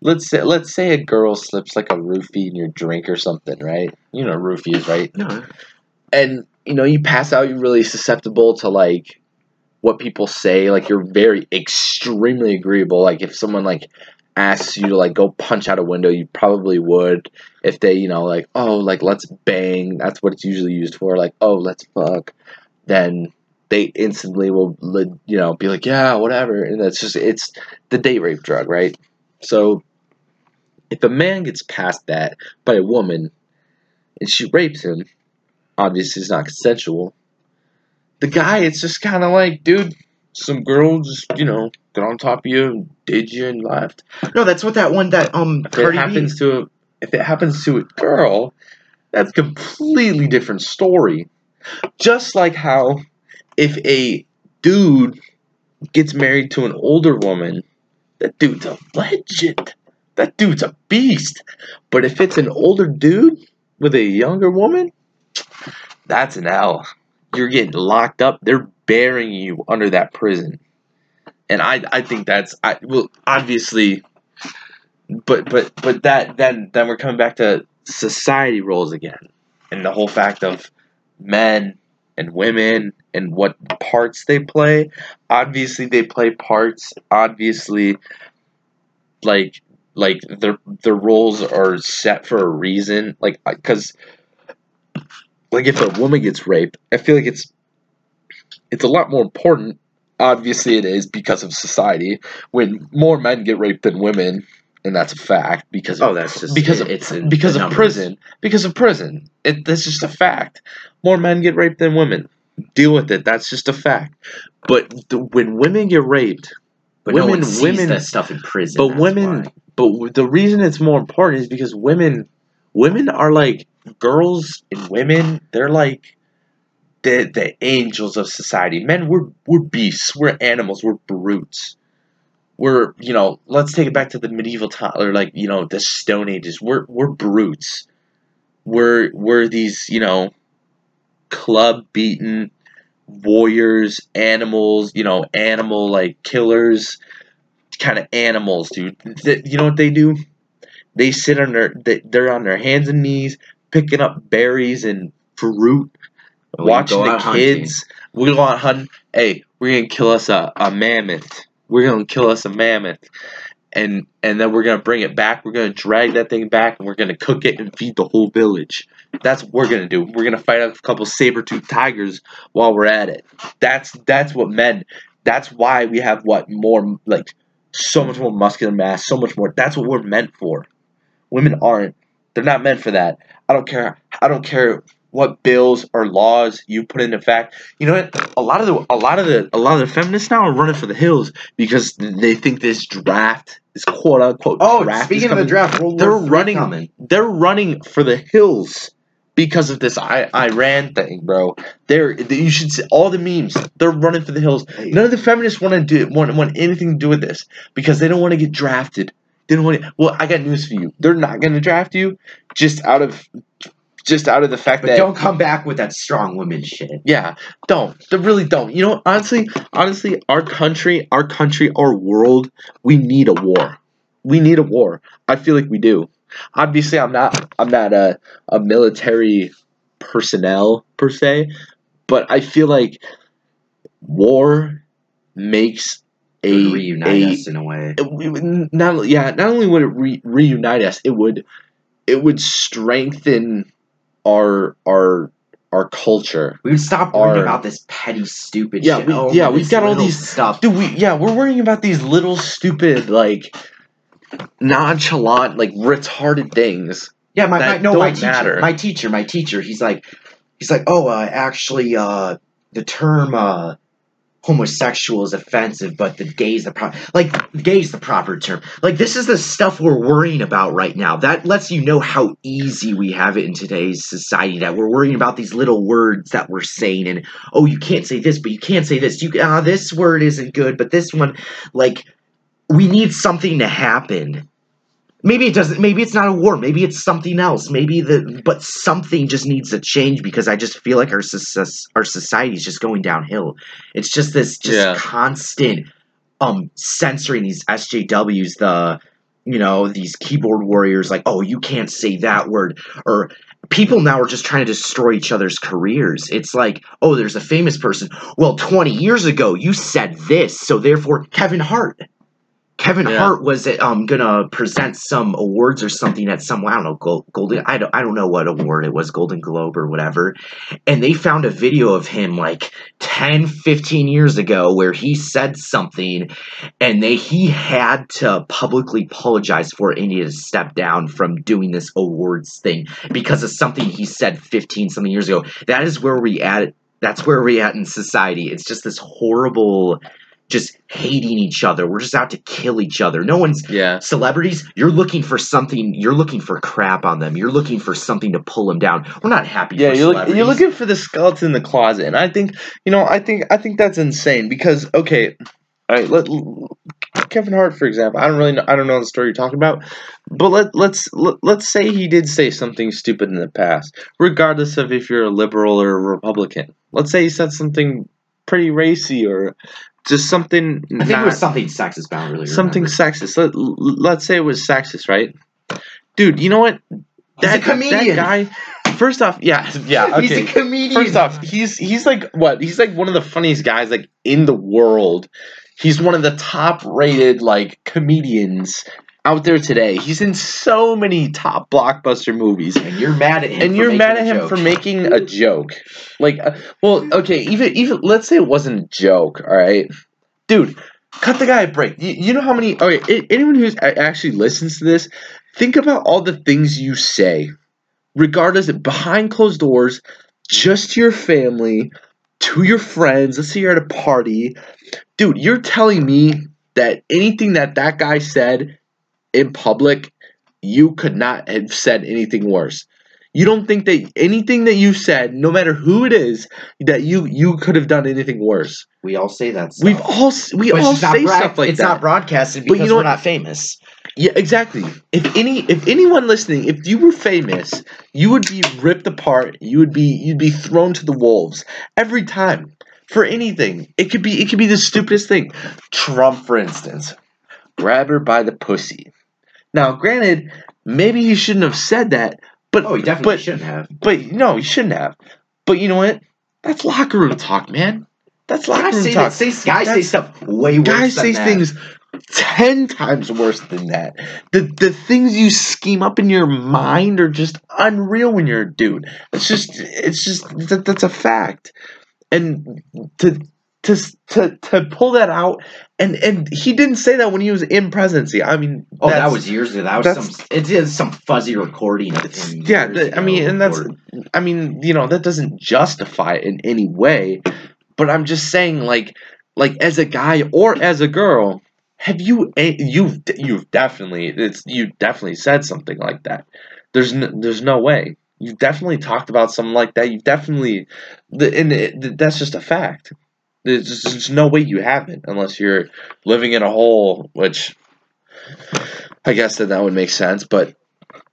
let's say let's say a girl slips like a roofie in your drink or something, right? You know what roofie is, right? No. And you know, you pass out, you're really susceptible to like what people say. Like you're very extremely agreeable. Like if someone like asks you to like go punch out a window, you probably would. If they, you know, like, oh, like let's bang, that's what it's usually used for. Like, oh, let's fuck, then they instantly will, you know, be like, yeah, whatever. And that's just it's the date rape drug, right? So if a man gets past that by a woman and she rapes him, obviously it's not consensual. The guy, it's just kind of like, dude, some girl just, you know, on top of you and did you and left. No, that's what that one that um If it Cardi B- happens to if it happens to a girl, that's completely different story. Just like how if a dude gets married to an older woman, that dude's a legend. That dude's a beast. But if it's an older dude with a younger woman, that's an L. You're getting locked up. They're burying you under that prison. And I, I think that's I well obviously but but but that then then we're coming back to society roles again. And the whole fact of men and women and what parts they play. Obviously they play parts. Obviously like like their their roles are set for a reason. Like because like if a woman gets raped, I feel like it's it's a lot more important. Obviously, it is because of society. When more men get raped than women, and that's a fact because of Oh, that's just because it- of it's because of numbers. prison. Because of prison, it that's just a fact. More men get raped than women. Deal with it. That's just a fact. But the, when women get raped, But no women- sees women- that stuff in prison. but women, why. but the reason it's more important is because women, women are like girls and women. They're like the the angels of society. Men, we're we're beasts. We're animals. We're brutes. We're you know. Let's take it back to the medieval time, or like you know the Stone Ages. We're we're brutes. We're we're these you know club beaten warriors, animals. You know, animal like killers kind of animals, dude. Th- you know what they do? They sit on their they, they're on their hands and knees picking up berries and fruit, watching the hunting. kids. We go out hunting. Hey, we're gonna kill us a, a mammoth. We're gonna kill us a mammoth. And and then we're gonna bring it back. We're gonna drag that thing back and we're gonna cook it and feed the whole village. That's what we're gonna do. We're gonna fight a couple saber tooth tigers while we're at it. That's that's what men that's why we have what more like so much more muscular mass, so much more. That's what we're meant for. Women aren't. They're not meant for that. I don't care. I don't care what bills or laws you put into fact. You know what? A lot of the a lot of the a lot of the feminists now are running for the hills because they think this draft, is quote unquote Oh, draft. speaking of the draft, World they're running. coming. They're running for the hills because of this I, Iran thing, bro. They're you should see all the memes. They're running for the hills. None of the feminists want to do want, want anything to do with this because they don't want to get drafted. They don't want to. Well, I got news for you. They're not going to draft you just out of just out of the fact But that don't come back with that strong woman shit. yeah, don't. They really don't. You know, honestly, honestly, our country, our country, our world, we need a war. We need a war. I feel like we do. Obviously, I'm not. I'm not a a military personnel per se, but I feel like war makes It a would reunite a us in a way. it, not yeah not only would it re- reunite us it would it would strengthen our our our culture We would stop worrying Our- about this petty, stupid Yeah, shit. we- oh, yeah, we've got all these- stuff. dude we yeah we're worrying about these little stupid like nonchalant like retarded things Yeah, my, my no, my teacher, matter. my teacher, my teacher. He's like, he's like, oh, uh, actually, uh, the term uh, homosexual is offensive, but the gay is the pro- like gay is the proper term. Like this is the stuff we're worrying about right now. That lets you know how easy we have it in today's society. That we're worrying about these little words that we're saying, and oh, you can't say this, but you can't say this. You ah, this word isn't good, but this one, like, we need something to happen. Maybe it doesn't. Maybe it's not a war. Maybe it's something else. Maybe the but something just needs to change because I just feel like our our society is just going downhill. It's just this just Yeah. constant um censoring these SJWs, the you know, these keyboard warriors like, oh, you can't say that word. Or people now are just trying to destroy each other's careers. It's like, oh, there's a famous person. Well, 20 years ago, you said this, so therefore, Kevin Hart. Kevin Yeah. Hart was um gonna present some awards or something at some I don't know gold, golden I don't I don't know what award it was Golden Globe or whatever. And they found a video of him like 10 15 years ago where he said something and they he had to publicly apologize for it and he had to step down from doing this awards thing because of something he said 15 something years ago. That is where we at that's where we at in society. It's just this horrible just hating each other. We're just out to kill each other. No one's Yeah. celebrities. You're looking for something. You're looking for crap on them. You're looking for something to pull them down. We're not happy Yeah, you're, look, you're looking for the skeleton in the closet, and I think you know, I think I think that's insane because okay, all right, let, Kevin Hart for example, I don't really know, I don't know the story you're talking about, but let let's let, let's say he did say something stupid in the past, regardless of if you're a liberal or a Republican. Let's say he said something pretty racy or just something I think not, it was something sexist, but I don't really something remember. sexist. Let, let's say it was sexist, right? Dude, you know what? He's a comedian. That guy. First off, yeah, yeah. Okay. He's a comedian. First off, he's he's like what? He's like one of the funniest guys like in the world. He's one of the top rated like comedians out there today. He's in so many top blockbuster movies. and you're mad at him. And for you're making mad a at him joke. for making a joke. Like uh, well, okay, even even let's say it wasn't a joke, all right? Dude, cut the guy a break. You, you know how many okay, anyone who's actually listens to this, think about all the things you say regardless of behind closed doors, just to your family, to your friends. Let's say you're at a party, dude. You're telling me that anything that that guy said in public, you could not have said anything worse. You don't think that anything that you said, no matter who it is, that you you could have done anything worse. we all say that. Stuff. We've all we all say broad- stuff like it's that. It's not broadcasted But you because know we're what? not famous. Yeah, exactly. If any if anyone listening, if you were famous, you would be ripped apart. You would be you'd be thrown to the wolves every time for anything. It could be it could be the stupidest thing. Trump, for instance, grab her by the pussy. Now, granted, maybe he shouldn't have said that, but Oh, you definitely but, shouldn't have. But no, you shouldn't have. But you know what? That's locker room talk, man. That's locker Guys room say, talk. that, say, guys say stuff way worse Guys say that. things ten times worse than that. The the things you scheme up in your mind are just unreal when you're a dude. It's just it's just that, that's a fact. And to to to to pull that out and and he didn't say that when he was in presidency. I mean, Oh, that was years ago. That was some. It is some fuzzy recording yeah, the- I mean, and that's- I mean, you know, that doesn't justify it in any way, but I'm just saying, like, like as a guy or as a girl, have you eh, you've you've definitely it's you definitely said something like that. There's no, there's no way you've definitely talked about something like that. You've definitely, the, and it, that's just a fact. There's there's no way you haven't unless you're living in a hole, which I guess that that would make sense, but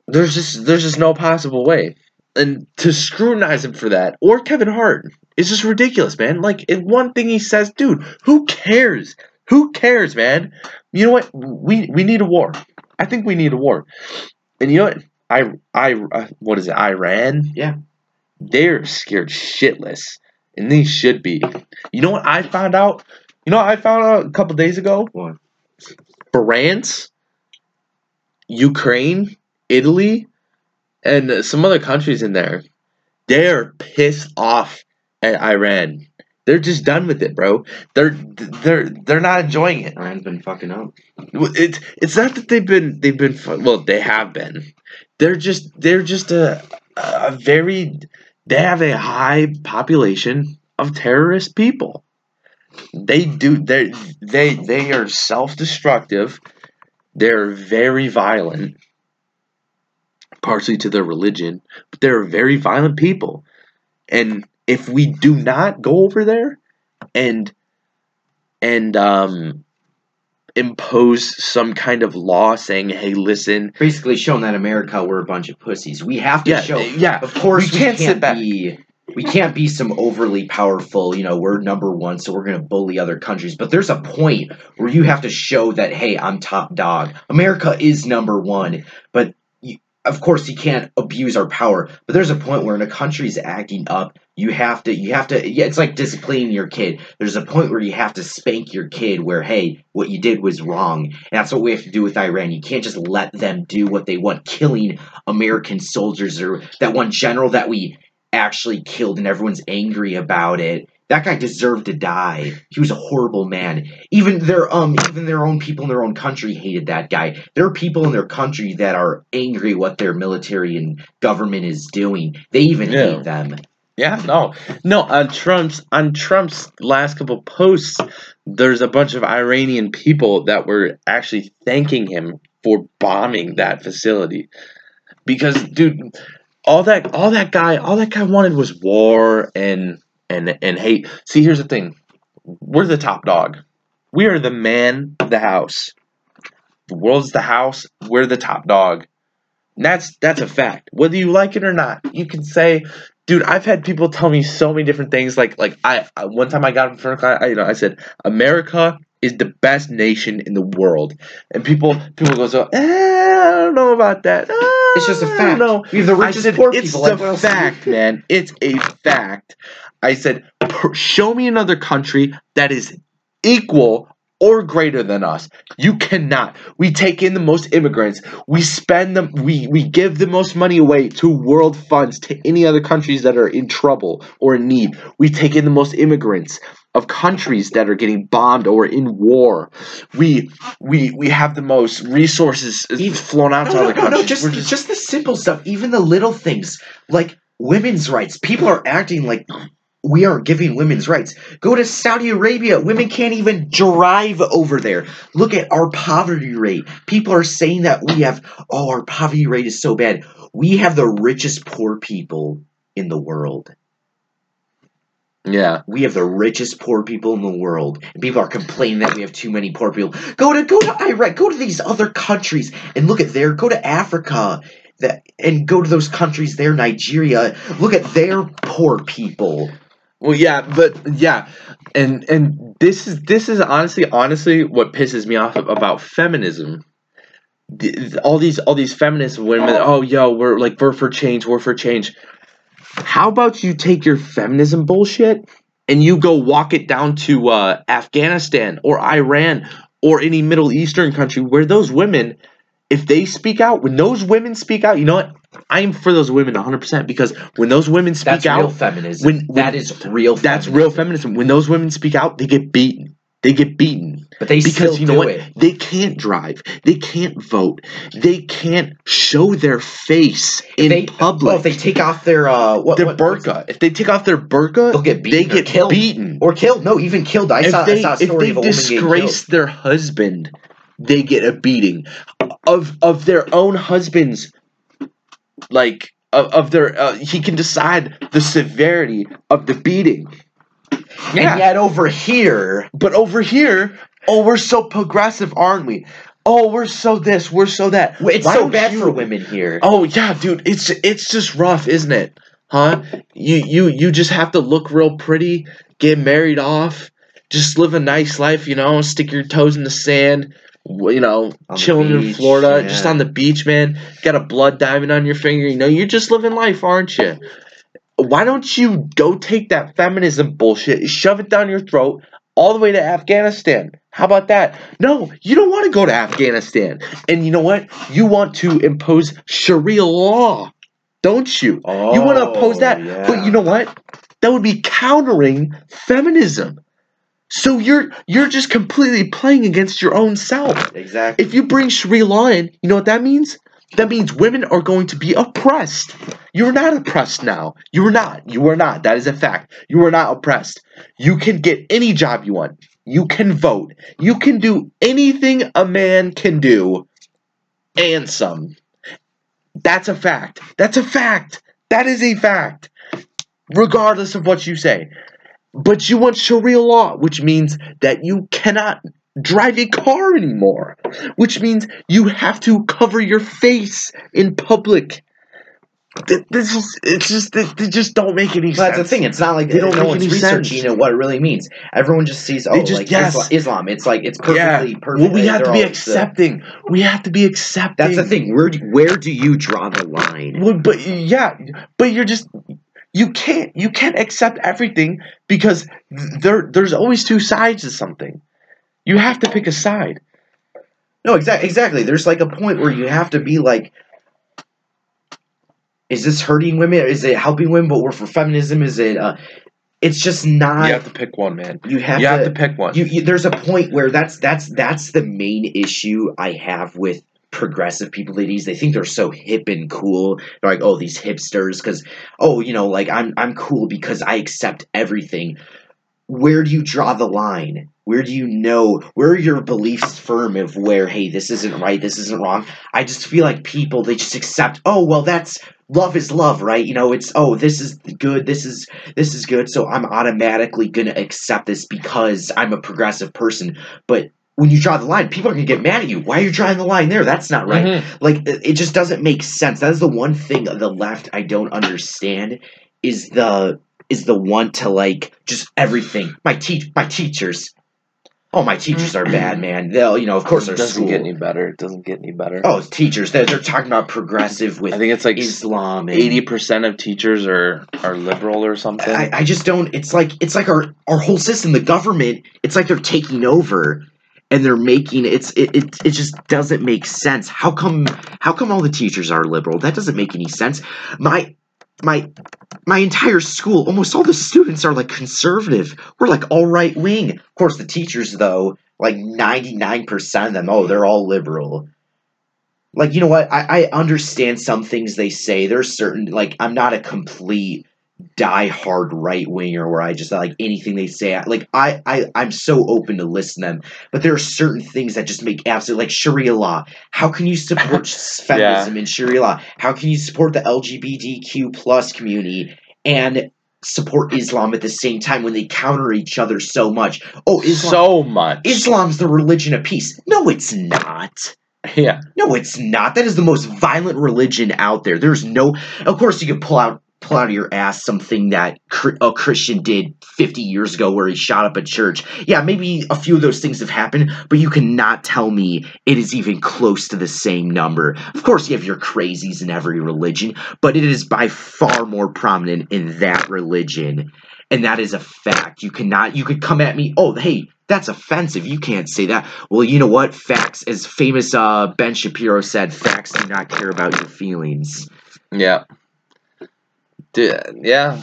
there's just there's just no possible way and to scrutinize him for that or Kevin Hart is just ridiculous, man. Like one thing he says, dude, who cares? Who cares, man? You know what? We we need a war. I think we need a war. And you know what? I I uh, what is it? Iran? Yeah. They're scared shitless, and they should be. You know what I found out? You know what I found out a couple days ago? What? France, Ukraine, Italy, and some other countries in there, they're pissed off at Iran. They're just done with it, bro. They're they're they're not enjoying it. Iran's been fucking up. It's it's not that they've been they've been well they have been. They're just they're just a a very they have a high population of terrorist people. They do they they they are self destructive. They're very violent, partially to their religion, but they're very violent people. And if we do not go over there and and um impose some kind of law saying, "Hey, listen, Basically, showing that America we're a bunch of pussies. We have to yeah, show. yeah, Of course, we can't sit back. Be, we can't be some overly powerful, you know, we're number one, so we're going to bully other countries. But there's a point where you have to show that, hey, I'm top dog. America is number one, but you, of course you can't abuse our power. But there's a point where when a country's acting up, you have to, you have to, yeah, it's like disciplining your kid. There's a point where you have to spank your kid where, hey, what you did was wrong. And that's what we have to do with Iran. You can't just let them do what they want, killing American soldiers or that one general that we actually killed and everyone's angry about it. That guy deserved to die. He was a horrible man. Even their um even their own people in their own country hated that guy. There are people in their country that are angry what their military and government is doing. They even Yeah. hate them. Yeah, no, no. On Trump's on Trump's last couple posts, there's a bunch of Iranian people that were actually thanking him for bombing that facility, because, dude, all that all that guy all that guy wanted was war and and and hate. See, here's the thing: we're the top dog. We are the man the house. The world's the house. We're the top dog. And that's that's a fact. Whether you like it or not, you can say, dude. I've had people tell me so many different things. Like like I, I one time I got in front of I, you know I said America is the best nation in the world, and people people go so eh, I don't know about that. It's just a fact. don't. We have the richest said poor it's people. like, else do you- fact, man. It's a fact. I said, show me another country that is equal or greater than us. You cannot. We take in the most immigrants. We spend them. We we give the most money away to world funds to any other countries that are in trouble or in need. We take in the most immigrants of countries that are getting bombed or in war. We we we have the most resources Even- flown out No, to no, other no, countries. no, just, We're just the simple stuff, even the little things, like women's rights. People are acting like we aren't giving women's rights. Go to Saudi Arabia. Women can't even drive over there. Look at our poverty rate. People are saying that we have, oh, our poverty rate is so bad. We have the richest poor people in the world. yeah. We have the richest poor people in the world, and people are complaining that we have too many poor people. Go to go to Iraq, go to these other countries, and look at their. Go to Africa, that and go to those countries there, Nigeria. Look at their poor people. Well, yeah, but yeah, and and this is this is honestly honestly what pisses me off about feminism. The- All these all these feminist women, oh yo, we're like we're for change, we're for change. How about you take your feminism bullshit and you go walk it down to uh, Afghanistan or Iran or any Middle Eastern country where those women, if they speak out, when those women speak out, you know what? I am for those women 100% because when those women speak out That's out, real feminism. when- when- that is real. that's feminism. real feminism. When those women speak out, they get beaten. They get beaten But they because still you know do what? it. They can't drive. They can't vote. They can't show their face in they, public. Oh, if they take off their uh, what, their what- burqa. If they take off their burqa, They'll get they beaten or get killed. beaten. or killed. No, even killed. I if saw. they I saw a if story they of a woman getting killed. disgrace their husband, they get a beating of of their own husbands. Like of, of their, uh, he can decide the severity of the beating. And yet over here, But over here, oh, we're so progressive, aren't we? Oh, we're so this, we're so that. it's Why so bad you- for women here. Oh yeah, dude, it's it's just rough, isn't it? Huh? You you you just have to look real pretty, get married off, just live a nice life, you know, stick your toes in the sand, you know, On chilling in Florida, yeah. just on the beach, man. Got a blood diamond on your finger, you know, you're just living life, aren't you? Why don't you go take that feminism bullshit, shove it down your throat, all the way to Afghanistan? How about that? No, you don't want to go to Afghanistan. And you know what? You want to impose Sharia law, don't you? Oh, you want to oppose that. But you oh, know what? That would be countering feminism. So you're you're just completely playing against your own self. exactly. If you bring Sharia law in, you know what that means? That means women are going to be oppressed. You're not oppressed now. You are not. You are not. That is a fact. You are not oppressed. You can get any job you want. You can vote. You can do anything a man can do and some. That's a fact. That's a fact. That is a fact. Regardless of what you say. But you want Sharia law, which means that you cannot drive a car anymore, which means you have to cover your face in public. this is it's just they, just don't make any Well, sense. that's the thing. It's not like They don't no make one's researching sense. what it really means. Everyone just sees oh, just- like yes. Isla- Islam. It's like it's perfectly yeah. perfect. Well, we have to be all- uh, accepting. We have to be accepting. That's the thing. Where do, where do you draw the line? Well, but yeah, but you're just you can't you can't accept everything because there there's always two sides to something. You have to pick a side. No, exactly. Exactly. There's like a point where you have to be like, is this hurting women? Is it helping women? But we're for feminism. Is it? Uh, it's just not. you have to pick one, man. You have you to. have to pick one. you, you, there's a point where that's that's that's the main issue I have with progressive people ladies they think they're so hip and cool. They're like oh these hipsters because oh you know like i'm i'm cool because i accept everything. Where do you draw the line? Where do you know? Where are your beliefs firm of where hey this isn't right this isn't wrong? I just feel like people they just accept oh well that's love is love right? You know it's oh this is good this is this is good so i'm automatically gonna accept this because i'm a progressive person. But when you draw the line people are gonna get mad at you why are you drawing the line there that's not right Mhm. like it just doesn't make sense that is the one thing of the left i don't understand is the is the one to like just everything my teach my teachers oh my teachers are bad man they'll you know of course it doesn't school get any better. It doesn't get any better. oh teachers they're, they're talking about progressive with I think it's like islam eighty percent of teachers are are liberal or something. I, I just don't it's like it's like our our whole system the government it's like they're taking over and they're making it's it, it it just doesn't make sense. How come how come all the teachers are liberal? That doesn't make any sense. My my my entire school almost all the students are like conservative. We're like all right wing. Of course the teachers though like 99% of them oh they're all liberal. Like you know what? I, I understand some things they say. There's certain like i'm not a complete die hard right winger where I just like anything they say. Like I, I, I'm so open to listen to them, but there are certain things that just make absolute like Sharia law. How can you support feminism in Sharia law? How can you support the LGBTQ plus community and support Islam at the same time when they counter each other so much? Oh, Islam. so much. Islam's the religion of peace. No, it's not. yeah. No, it's not. That is the most violent religion out there. There's no. Of course, you can pull out pull out of your ass something that a Christian did 50 years ago, where he shot up a church. Yeah, maybe a few of those things have happened, but you cannot tell me it is even close to the same number. Of course, you have your crazies in every religion, but it is by far more prominent in that religion. And that is a fact. You cannot, you could come at me, oh, hey, that's offensive. You can't say that. Well, you know what? Facts, as famous uh, Ben Shapiro said, facts do not care about your feelings. Yeah. Yeah.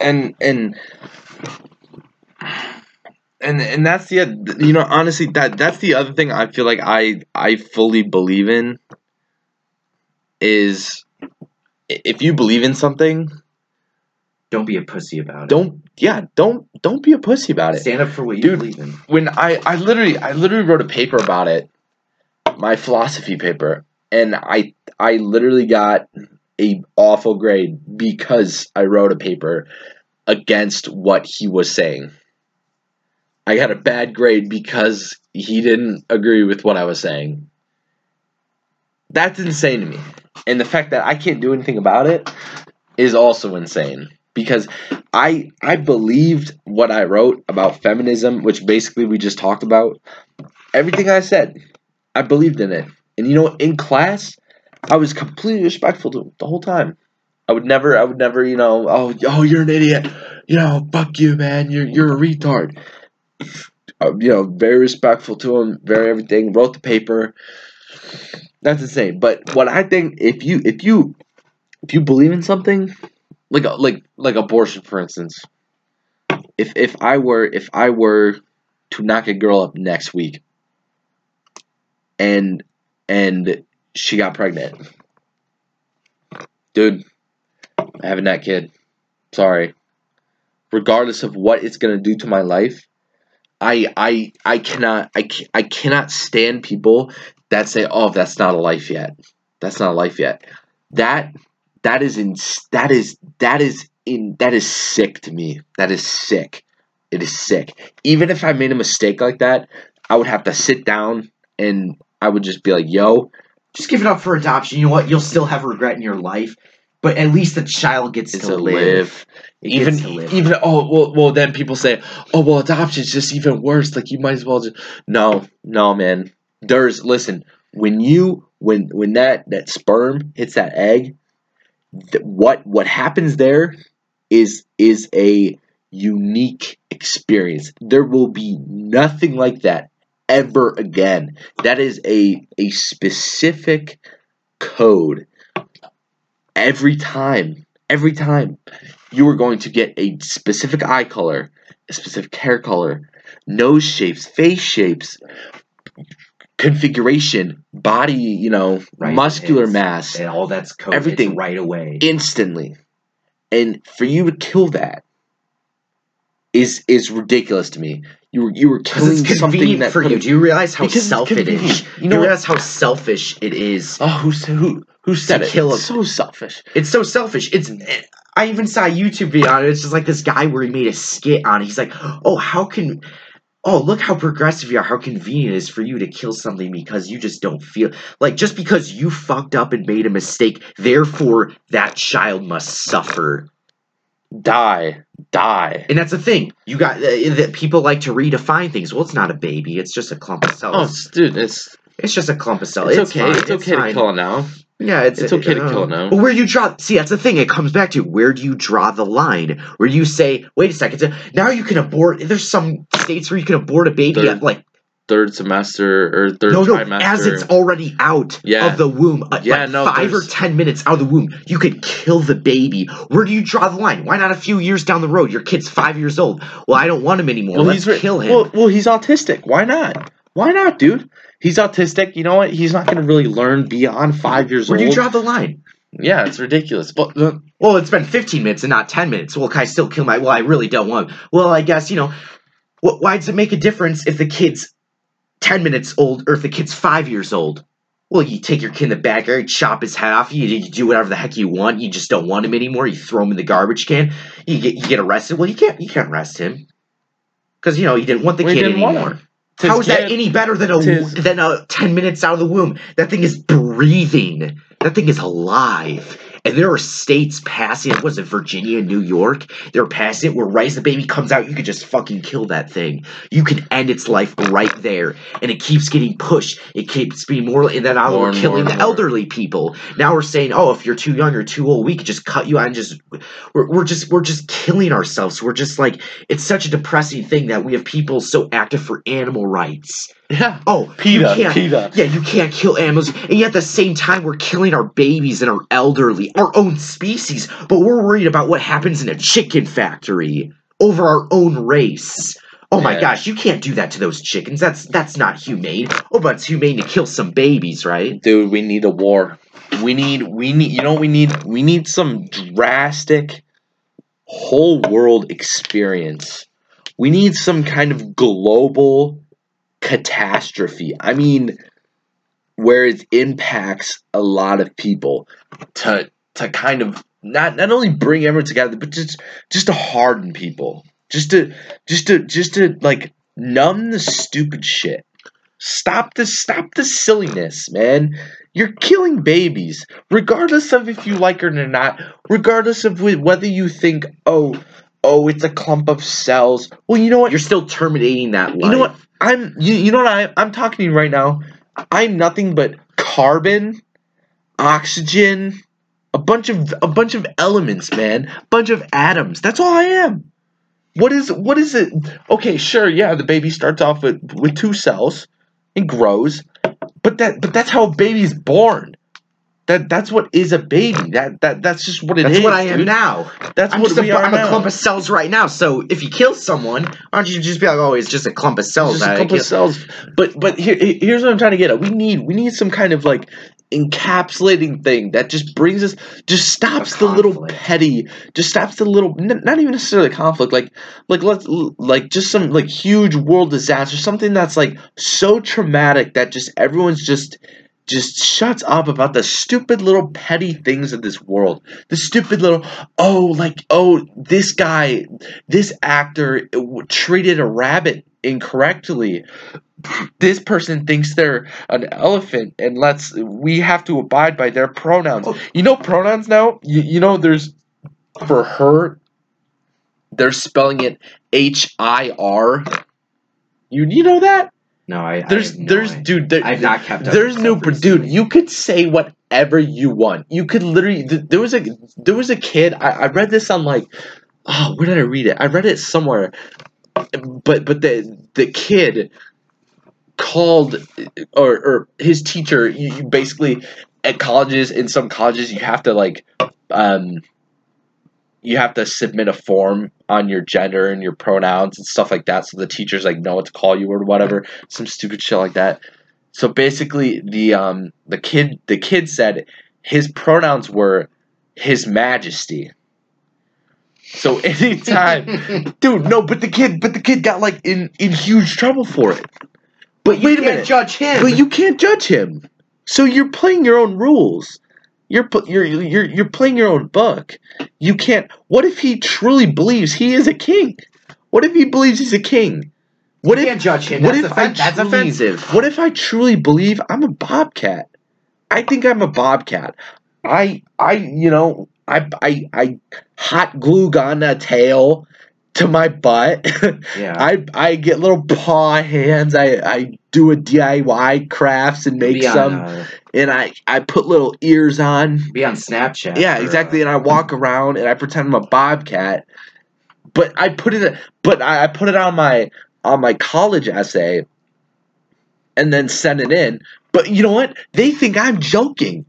And and and and that's the you know honestly that that's the other thing I feel like I I fully believe in is if you believe in something Don't be a pussy about it. don't yeah don't don't be a pussy about it stand up for what you Dude. believe in. when I I literally I literally wrote a paper about it, my philosophy paper, and I I literally got a awful grade because I wrote a paper against what he was saying. I got a bad grade because he didn't agree with what I was saying. That's insane to me. And the fact that I can't do anything about it is also insane because I I believed what I wrote about feminism, which basically we just talked about. Everything I said, I believed in it. And you know, in class, I was completely respectful to him the whole time. I would never, I would never, you know, oh, oh, you're an idiot, you know, fuck you, man, you're you're a retard. Uh, you know, very respectful to him, very everything. Wrote the paper. That's insane. But what I think, if you, if you, if you believe in something, like like like abortion for instance if if i were if i were to knock a girl up next week and and she got pregnant. Dude having that kid. Sorry. Regardless of what it's going to do to my life i i i cannot I, I cannot stand people that say oh that's not a life yet. That's not a life yet. That that is in that is that is in that is sick to me. That is sick. It is sick. Even if i made a mistake like that i would have to sit down and i would just be like yo just give it up for adoption. You know what? You'll still have regret in your life, but at least the child gets to a live. live. It even gets to live. even oh well well then people say oh well adoption's just even worse like you might as well just no no man there's listen when you when when that that sperm hits that egg th- what what happens there is is a unique experience there will be nothing like that ever again that is a a specific code every time every time you are going to get a specific eye color, a specific hair color, nose shapes, face shapes, configuration, body, you know, Right, muscular it's- mass and all that's coded everything. right away. instantly. And for you to kill that is is ridiculous to me. You were you were killing it's something that for you. Do you realize how Because it's selfish it is? convenient. You You know know what? realize how selfish it is. Oh, who said who who said it? kill It's so selfish. It's so selfish. It's. I even saw a YouTube video on it. It's just like this guy where he made a skit on. it. He's like, "Oh, how can." Oh, look how progressive you are. How convenient it is for you to kill something because you just don't feel like just because you fucked up and made a mistake, therefore that child must suffer. Die, die. And that's the thing. You got uh, that people like to redefine things. Well, it's not a baby. It's just a clump of cells. Oh, it's, dude, it's it's just a clump of cells. it's, okay. fine, it's okay to fine. kill it now. Yeah, it's It's okay to uh, kill it now. But where do you draw? See, that's the thing. It comes back to where do you draw the line? Where you say, "Wait a second, now you can abort." There's some states where you can abort a baby Third at like Third semester or third no, no, trimester. as it's already out Yeah. of the womb. uh, Yeah, like no, five or ten minutes out of the womb, you could kill the baby. Where do you draw the line? Why not a few years down the road? Your kid's five years old. Well, I don't want him anymore. well, Let's he's kill him. Well, well, he's autistic. Why not? Why not, dude? He's autistic. You know what? He's not going to really learn beyond five years old. where do you draw the line? yeah, it's ridiculous. But uh, Well, it's been 15 minutes and not 10 minutes. Well, can I still kill my? Well, I really don't want. Well, I guess you know. Wh- why does it make a difference if the kid's 10 minutes old or if the kid's five years old? Well, you take your kid in the backyard, chop his head off, you, you do whatever the heck you want. You just don't want him anymore. You throw him in the garbage can. You get you get arrested. Well, you can't you can't arrest him because you know you didn't want the We kid anymore. How is that any better than a tis- than a ten minutes out of the womb? That thing is breathing. That thing is alive. And there are states passing it. Was it Virginia and New York? They're passing it where right as the baby comes out, you could just fucking kill that thing. You can end its life right there. And it keeps getting pushed. It keeps being more and then now More we're and killing more the more. elderly people. Now we're saying, oh, if you're too young or too old, we could just cut you out and just we're, we're just we're just killing ourselves. We're just like it's such a depressing thing that we have people so active for animal rights. Yeah, Oh, PETA, you PETA. yeah, you can't kill animals, and yet at the same time we're killing our babies and our elderly, our own species. But we're worried about what happens in a chicken factory over our own race. Oh my Yeah. gosh, you can't do that to those chickens. That's that's not humane. Oh, but it's humane to kill some babies, right? dude, we need a war. We need, we need. You know, what we need. We need some drastic, whole world experience. We need some kind of global catastrophe. I mean, where it impacts a lot of people to to kind of not not only bring everyone together, but just just to harden people, just to just to just to like numb the stupid shit. Stop the stop the silliness, man. You're killing babies, regardless of if you like it or not. Regardless of whether you think, oh, oh, it's a clump of cells. Well, you know what? You're still terminating that life. You know what? I'm you, you know what I I'm talking to you right now. I'm nothing but carbon, oxygen, a bunch of a bunch of elements, man. A bunch of atoms. That's all I am. What is what is it? Okay, sure, yeah, the baby starts off with with two cells and grows. But that but that's how a baby's born. That that's what is a baby. That that that's just what it is. That's what I am dude. now. That's I'm what just a, we are I'm now. a clump of cells right now. So if you kill someone, don't you just be like, oh, it's just a clump of cells? Just a I of killed." cells. But but here here's what I'm trying to get at. We need we need some kind of like encapsulating thing that just brings us just stops the little petty just stops the little n- not even necessarily conflict like like let's like just some like huge world disaster something that's like so traumatic that just everyone's just just shuts up about the stupid little petty things of this world. The stupid little, oh, like, oh, this guy, this actor treated a rabbit incorrectly. This person thinks they're an elephant, and let's we have to abide by their pronouns. Oh. You know pronouns now. You, you know there's for her. They're spelling it H I R. You you know that? No, I. There's I no there's idea. dude. There, I've not kept up. there's no dude. You could say whatever you want. You could literally. There was a there was a kid. I, I read this on like, oh, where did I read it? I read it somewhere. But but the the kid called or or his teacher. You, you basically at colleges in some colleges you have to like um you have to submit a form on your gender and your pronouns and stuff like that so the teachers like know what to call you or whatever some stupid shit like that so basically the um the kid the kid said his pronouns were his majesty so anytime dude no but the kid but the kid got like in in huge trouble for it But you Wait a can't minute. judge him. but you can't judge him. So you're playing your own rules. You're you're you're you're playing your own book. You can't. What if he truly believes he is a king? What if he believes he's a king? What you if can't judge him. what That's, if offen- I that's truly- offensive. what if I truly believe I'm a bobcat? I think I'm a bobcat. I I you know I I I hot glue gun a tail to my butt. Yeah. I I get little paw hands. I I do a DIY crafts and make be some, and I I put little ears on. be on Snapchat. Yeah, or, exactly. uh, And I walk around and I pretend I'm a bobcat. But I put it, but I, I put it on my on my college essay, and then send it in. But you know what? They think I'm joking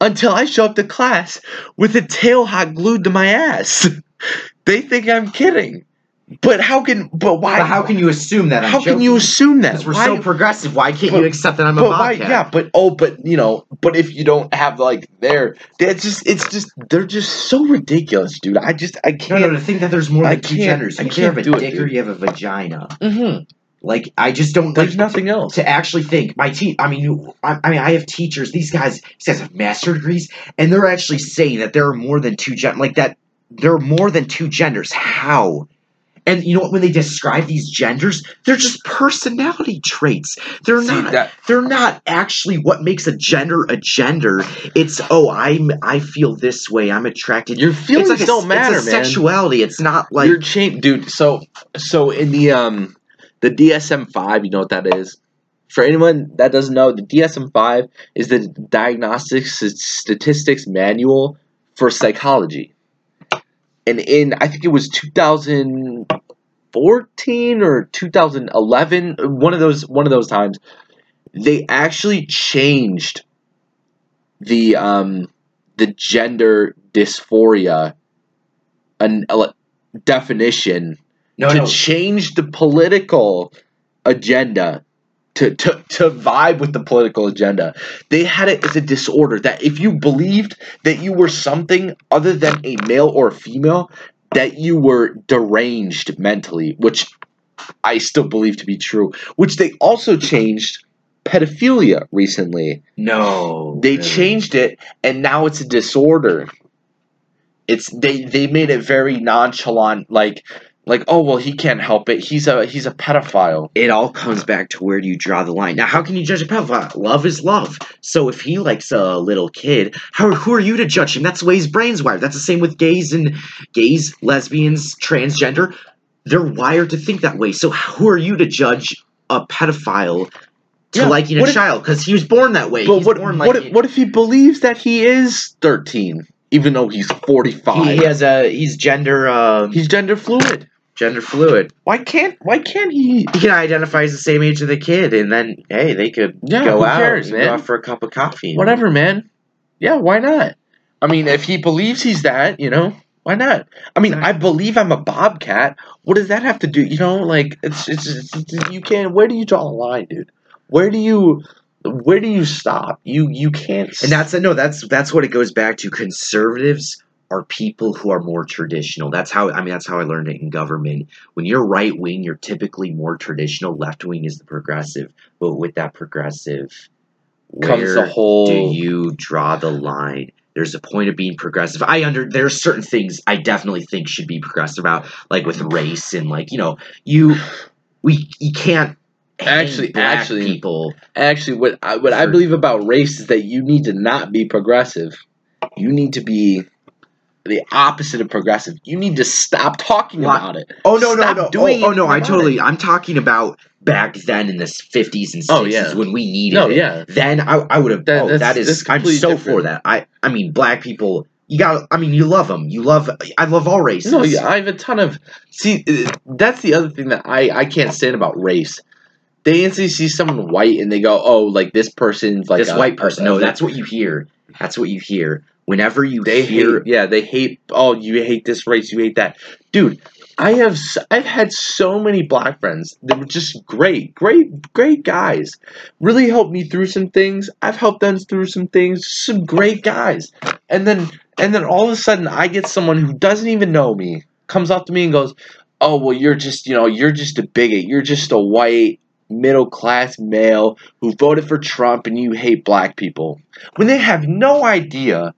until I show up to class with a tail hot glued to my ass. they think I'm kidding. But how can? But why? But how can you assume that? I'm how can you assume that? Because we're Why- so progressive. Why can't But- you accept that I'm a but why? Yeah, but oh, but you know, but if you don't have like their, it's just, it's just, they're just so ridiculous, dude. I just, I can't. no, no, to think that there's more I than two can't- genders. I You have can't a do it, dick or you have a vagina. Mhm. Like, I just don't There's like nothing else. to actually think. My te- I mean, you, I, I mean, I have teachers. These guys, these guys have master degrees, and they're actually saying that there are more than two gen, like that. There are more than two genders. How? And you know what? When they describe these genders, they're just personality traits. They're See, not. that- they're not actually what makes a gender a gender. It's oh, I'm. I feel this way. I'm attracted. Your feelings it's like don't matter, it's a man. Sexuality. It's not like You're chain, dude. So, so in the um, the DSM five, you know what that is. For anyone that doesn't know, the DSM five is the Diagnostic Statistics Manual for Psychology. And in I think it was 2014 or 2011, one of those one of those times, they actually changed the um the gender dysphoria an definition no, to no. change the political agenda to, to, to vibe with the political agenda. They had it as a disorder that if you believed that you were something other than a male or a female, that you were deranged mentally, which I still believe to be true. Which they also changed pedophilia recently. No, They really. changed it, and now it's a disorder. It's they they made it very nonchalant, like like oh well he can't help it. He's a he's a pedophile. it all comes back to where do you draw the line. Now, how can you judge a pedophile? Love is love. So if he likes a little kid, how who are you to judge him? That's the way his brain's wired. That's the same with gays and gays, lesbians, transgender. They're wired to think that way. So who are you to judge a pedophile to Yeah, liking a if- child? Because he was born that way. But He's what born what liking- if, what if he believes that he is thirteen, even though he's forty five? he, he has a he's gender uh, he's gender fluid. Gender fluid. Why can't why can't he? He can identify as the same age of the kid, and then hey, they could Yeah, go out, cares, and man? go out for a cup of coffee. Whatever, man. Yeah, why not? I mean, if he believes he's that, you know, why not? I mean, I believe I'm a bobcat. What does that have to do? You know, like it's it's, it's, it's you can't. Where do you draw the line, dude? Where do you where do you stop? You you can't. And that's no, that's that's what it goes back to. Conservatives are people who are more traditional. That's how I mean that's how I learned it in government. When you're right wing, you're typically more traditional. Left wing is the progressive. But with that progressive comes the whole. do you draw the line? There's a point of being progressive. I under there's certain things I definitely think should be progressive about, like with race and like you know you we you can't Actually- actually- people. Actually, what I, what I believe about race is that you need to not be progressive. You need to be the opposite of progressive. You need to stop talking Why- about it. Oh no Stop no no! oh, oh no! I totally. it. I'm talking about back then in the 50s and 60s Oh, yeah. when we needed No, it. yeah. Then I, I would have. That- oh, that is. I'm so different. for that. I I mean, black people. You got. I mean, you love them. You love. I love all races. No, yeah, I have a ton of. See, uh, that's the other thing that I I can't stand about race. They instantly see someone white and they go, "Oh, like this person's like this a- white person. a- no, that's what you hear. That's what you hear. Whenever you they hear. hate. Yeah, they hate. Oh, you hate this race. You hate that, dude. I have I've had so many black friends that were just great, great, great guys. Really helped me through some things. I've helped them through some things. Some great guys, and then and then all of a sudden I get someone who doesn't even know me comes up to me and goes, "Oh, well, you're just you know you're just a bigot. You're just a white." Middle class male who voted for Trump and you hate black people when they have no idea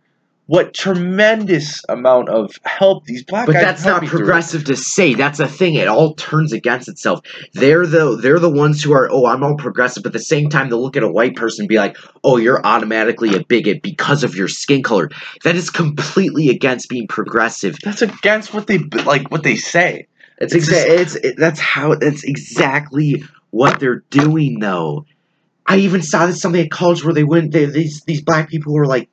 what tremendous amount of help these black But guys But that's not me through. progressive to say. That's a thing. It all turns against itself. They're the they're the ones who are, oh, I'm all progressive, but at the same time they'll look at a white person and be like, oh, you're automatically a bigot because of your skin color. That is completely against being progressive. That's against what they like what they say. It's It's exa- it's it, that's how that's exactly what they're doing though. I even saw this something at college where they went they, these these black people were like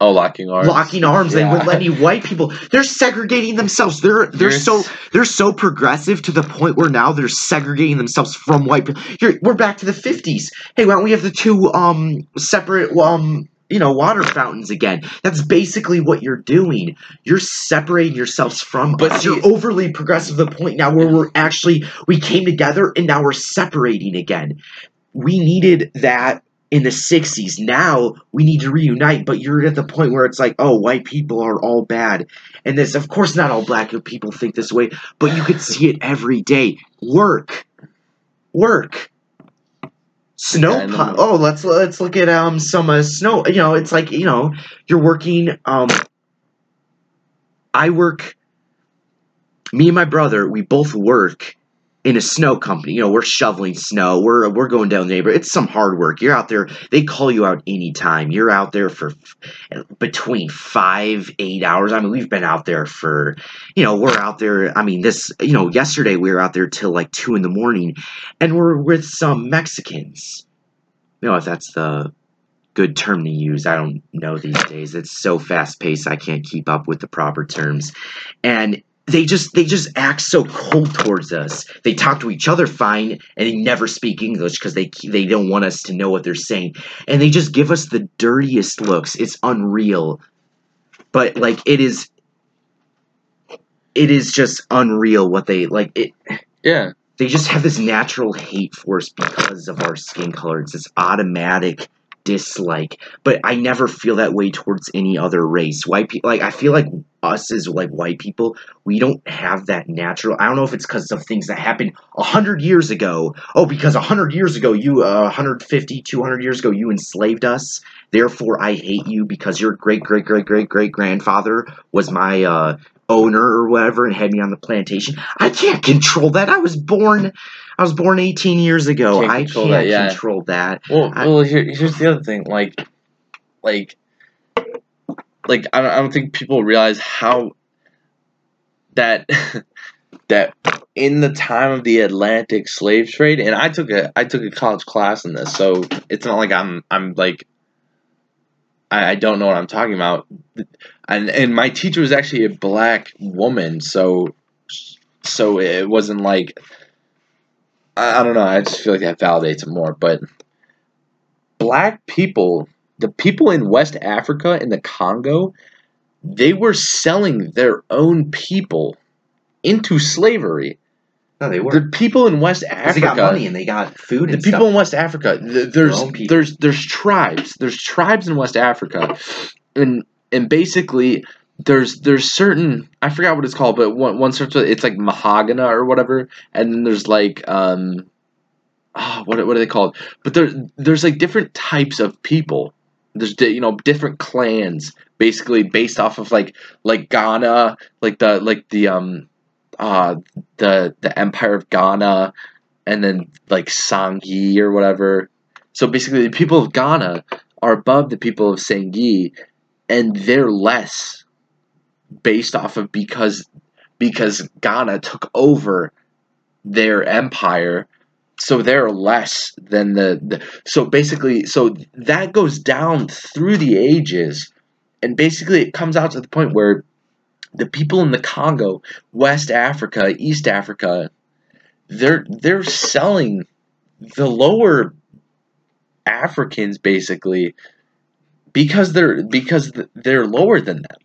Oh, locking arms. locking arms. They Yeah. wouldn't let any white people. They're segregating themselves. They're they're so they're so progressive to the point where now they're segregating themselves from white people. Here we're back to the fifties. Hey, why don't we have the two um separate um you know water fountains again? That's basically what you're doing. You're separating yourselves from But us. see- You're overly progressive to the point now where we're actually we came together and now we're separating again. We needed that in the 60s. Now we need to reunite, but you're at the point where it's like, oh, white people are all bad. And this, of course, not all black people think this way, but you could see it every day. Work. Work. Snow Yeah, Oh, let's let's look at um some uh, snow. You know, it's like you know you're working. Um, I work. Me and my brother, we both work in a snow company. You know, we're shoveling snow. We're we're going down the neighborhood. It's some hard work. You're out there. They call you out anytime. You're out there for f- between five eight hours. I mean, we've been out there for, you know, we're out there. I mean, this you know, yesterday we were out there till like two in the morning, and we're with some Mexicans. You know, if that's the good term to use. I don't know these days. It's so fast paced. I can't keep up with the proper terms, and they just they just act so cold towards us. They talk to each other fine, and they never speak English because they they don't want us to know what they're saying, and they just give us the dirtiest looks. It's unreal, but like it is. It is just unreal what they like. It Yeah. they just have this natural hate for us because of our skin color. It's this automatic dislike. But I never feel that way towards any other race. White people, like I feel like us as like white people, we don't have that natural. I don't know if it's because of things that happened a hundred years ago. Oh, because a hundred years ago, you uh, 150, 200 years ago, you enslaved us. Therefore, I hate you because your great great great great great grandfather was my uh, owner or whatever and had me on the plantation. I can't control that. I was born I was born 18 years ago. Can't I control can't that, yeah. control that. Well, I- well, here, here's the other thing. Like, like, like I don't, I don't think people realize how that that in the time of the Atlantic slave trade, and I took a I took a college class in this, so it's not like I'm I'm like I, I don't know what I'm talking about, and and my teacher was actually a black woman, so so it wasn't like I, I don't know. I just feel like that validates it more. But black people, the people in West Africa in the Congo, they were selling their own people into slavery. No, they were The people in West 'Cause they got Africa, money and they got food the people stuff. in West Africa, th- there's there's there's tribes, there's tribes in West Africa, and and basically there's there's certain I forgot what it's called, but one one starts with it's like mahogany or whatever, and then there's like um ah, what what are they called? But there there's like different types of people. There's you know different clans basically based off of like like Ghana, like the like the um uh the the Empire of Ghana, and then like Sangi or whatever. So basically, the people of Ghana are above the people of Sangi, and they're less based off of because because Ghana took over their empire. So they're less than the, the so basically so that goes down through the ages. And basically it comes out to the point where the people in the Congo, West Africa, East Africa, they're they're selling the lower Africans basically because they're because they're lower than them.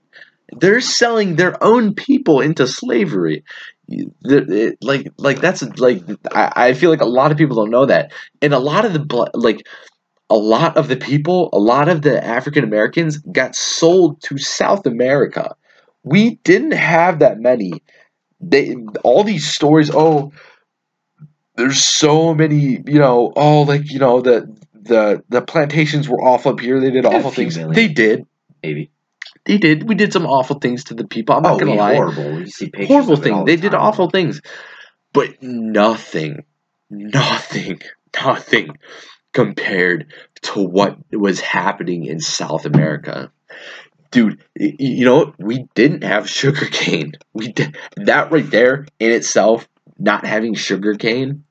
They're selling their own people into slavery. It- like like that's like I, I feel like a lot of people don't know that and a lot of the like a lot of the people a lot of the african americans got sold to south america we didn't have that many they all these stories oh there's so many you know oh like you know the the the plantations were awful up here they did awful things million. they did Maybe. they did we did some awful things to the people i'm not oh, gonna we lie horrible. We see horrible of it all thing. the They did awful things, but nothing, nothing, nothing compared to what was happening in South America. Dude, you know? We didn't have sugarcane. We did that right there in itself. Not having sugarcane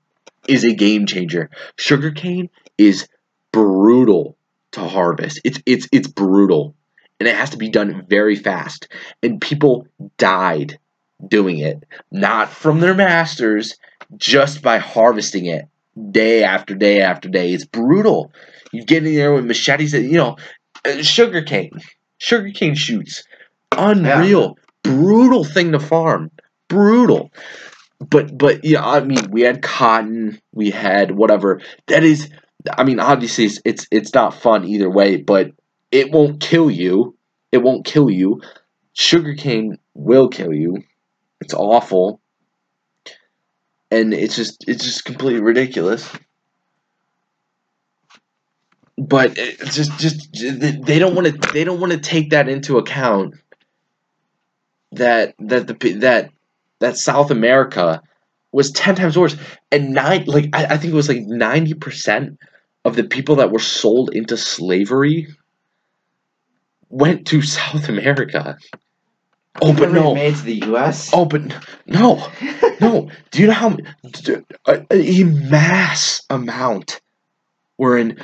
is a game changer. Sugarcane is brutal to harvest. It's it's it's brutal, and it has to be done very fast. And people died doing it, not from their masters, just by harvesting it day after day after day. It's brutal. You get in there with machetes, you know, uh, sugarcane, sugarcane shoots, unreal, brutal thing to farm, brutal. But but yeah, I mean, we had cotton, we had whatever. That is, I mean, obviously it's it's, it's not fun either way, but it won't kill you. It won't kill you. Sugarcane will kill you. It's awful. And it's just it's just completely ridiculous. But just just they don't want to they don't want to take that into account that that the that that South America was 10 times worse and nine like I, I think it was like 90% of the people that were sold into slavery went to South America. Oh, but no. made to the U.S. Oh, but no, no. Do you know how a mass amount were in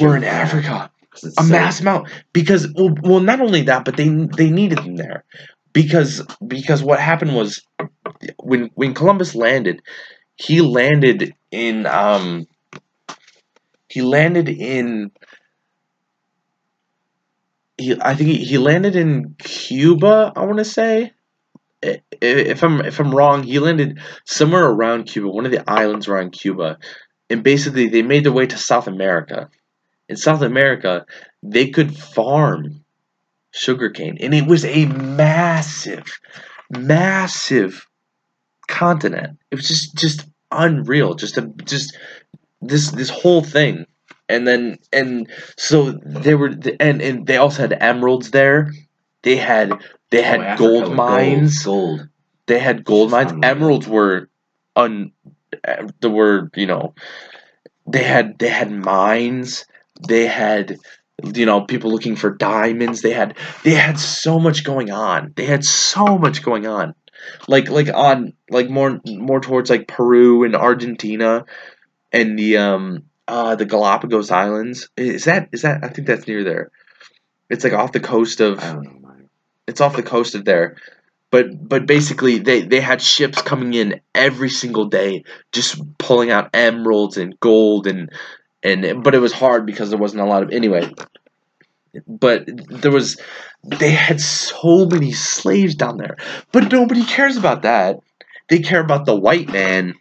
were in Africa? A so- mass amount because well, well, not only that, but they they needed them there because because what happened was when when Columbus landed, he landed in um he landed in he I think he, he landed in Cuba. I want to say. If I'm if I'm wrong, he landed somewhere around Cuba, one of the islands around Cuba, and basically they made their way to South America. In South America, they could farm sugarcane, and it was a massive, massive continent. It was just just unreal. Just a just this this whole thing, and then and so they were and and they also had emeralds there. They had they Oh, had Africa gold mines. Gold. gold. They had gold mines. Emeralds were un. uh, There were you know, they had they had mines. They had you know people looking for diamonds. They had they had so much going on. They had so much going on, like like on like more more towards like Peru and Argentina, and the um uh the Galapagos Islands. Is that is that I think that's near there. It's like off the coast of I don't know. it's off the coast of there but but basically they they had ships coming in every single day just pulling out emeralds and gold and and but it was hard because there wasn't a lot of anyway but there was they had so many slaves down there but nobody cares about that they care about the white man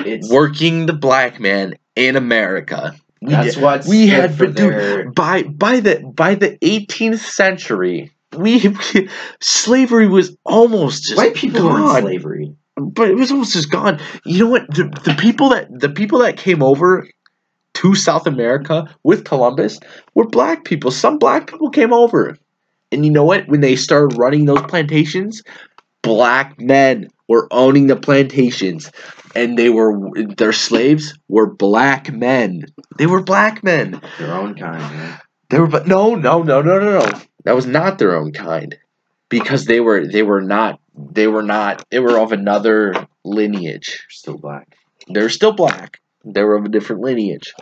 It's working the black man in america we that's what's we had dude, their by by the by the 18th century we, we slavery was almost just white people gone. slavery. but it was almost just gone. You know what? The, the people that the people that came over to South America with Columbus were black people. Some black people came over, and you know what? When they started running those plantations, black men were owning the plantations, and they were their slaves were black men. They were black men. Their own kind, man. They were, but no, no, no, no, no, no. That was not their own kind, because they were they were not they were not they were of another lineage. Still black. They were still black. They were of a different lineage.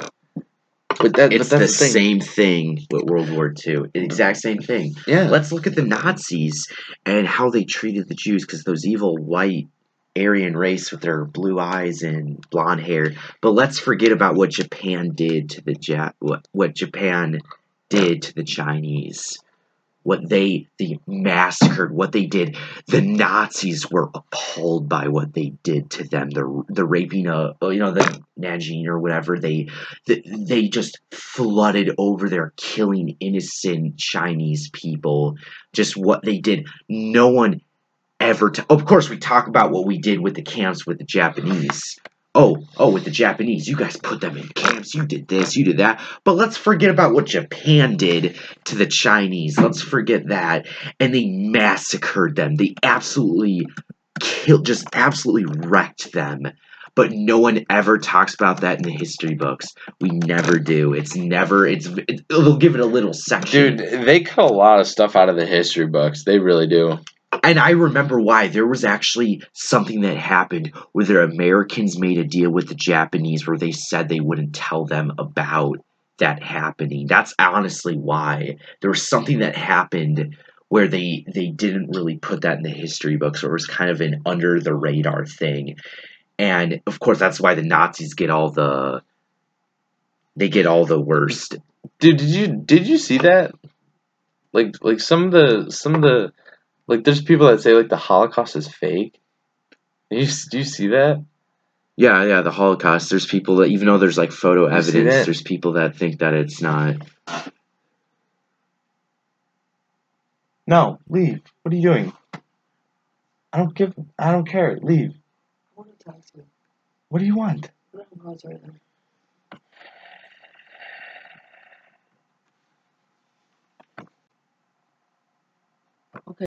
But that It's but the that's the thing. same thing with World War II. Exact same thing. Yeah. Let's look at the Nazis and how they treated the Jews because those evil white Aryan race with their blue eyes and blonde hair. But let's forget about what Japan did to the ja- what what Japan did to the Chinese. What they they massacred, what they did. The Nazis were appalled by what they did to them. The the raping of oh, you know the Nanjing or whatever. They they, they just flooded over there, killing innocent Chinese people. Just what they did. No one ever. T- of course, we talk about what we did with the camps with the Japanese. Oh, oh, with the Japanese, you guys put them in camps. You did this, you did that. But let's forget about what Japan did to the Chinese. Let's forget that. And they massacred them. They absolutely killed, just absolutely wrecked them. But no one ever talks about that in the history books. We never do. It's never. It's. It, they'll give it a little section. Dude, they cut a lot of stuff out of the history books. They really do. And I remember why. There was actually something that happened where the Americans made a deal with the Japanese where they said they wouldn't tell them about that happening. That's honestly why. There was something that happened where they they didn't really put that in the history books or it was kind of an under the radar thing. And of course that's why the Nazis get all the they get all the worst. Dude, did you did you see that? Like like some of the some of the like there's people that say like the Holocaust is fake. Do you, do you see that? Yeah, yeah, the Holocaust. There's people that even though there's like photo You evidence, there's people that think that it's not. No, leave. What are you doing? I don't give I don't care. Leave. I want to talk to you. What do you want?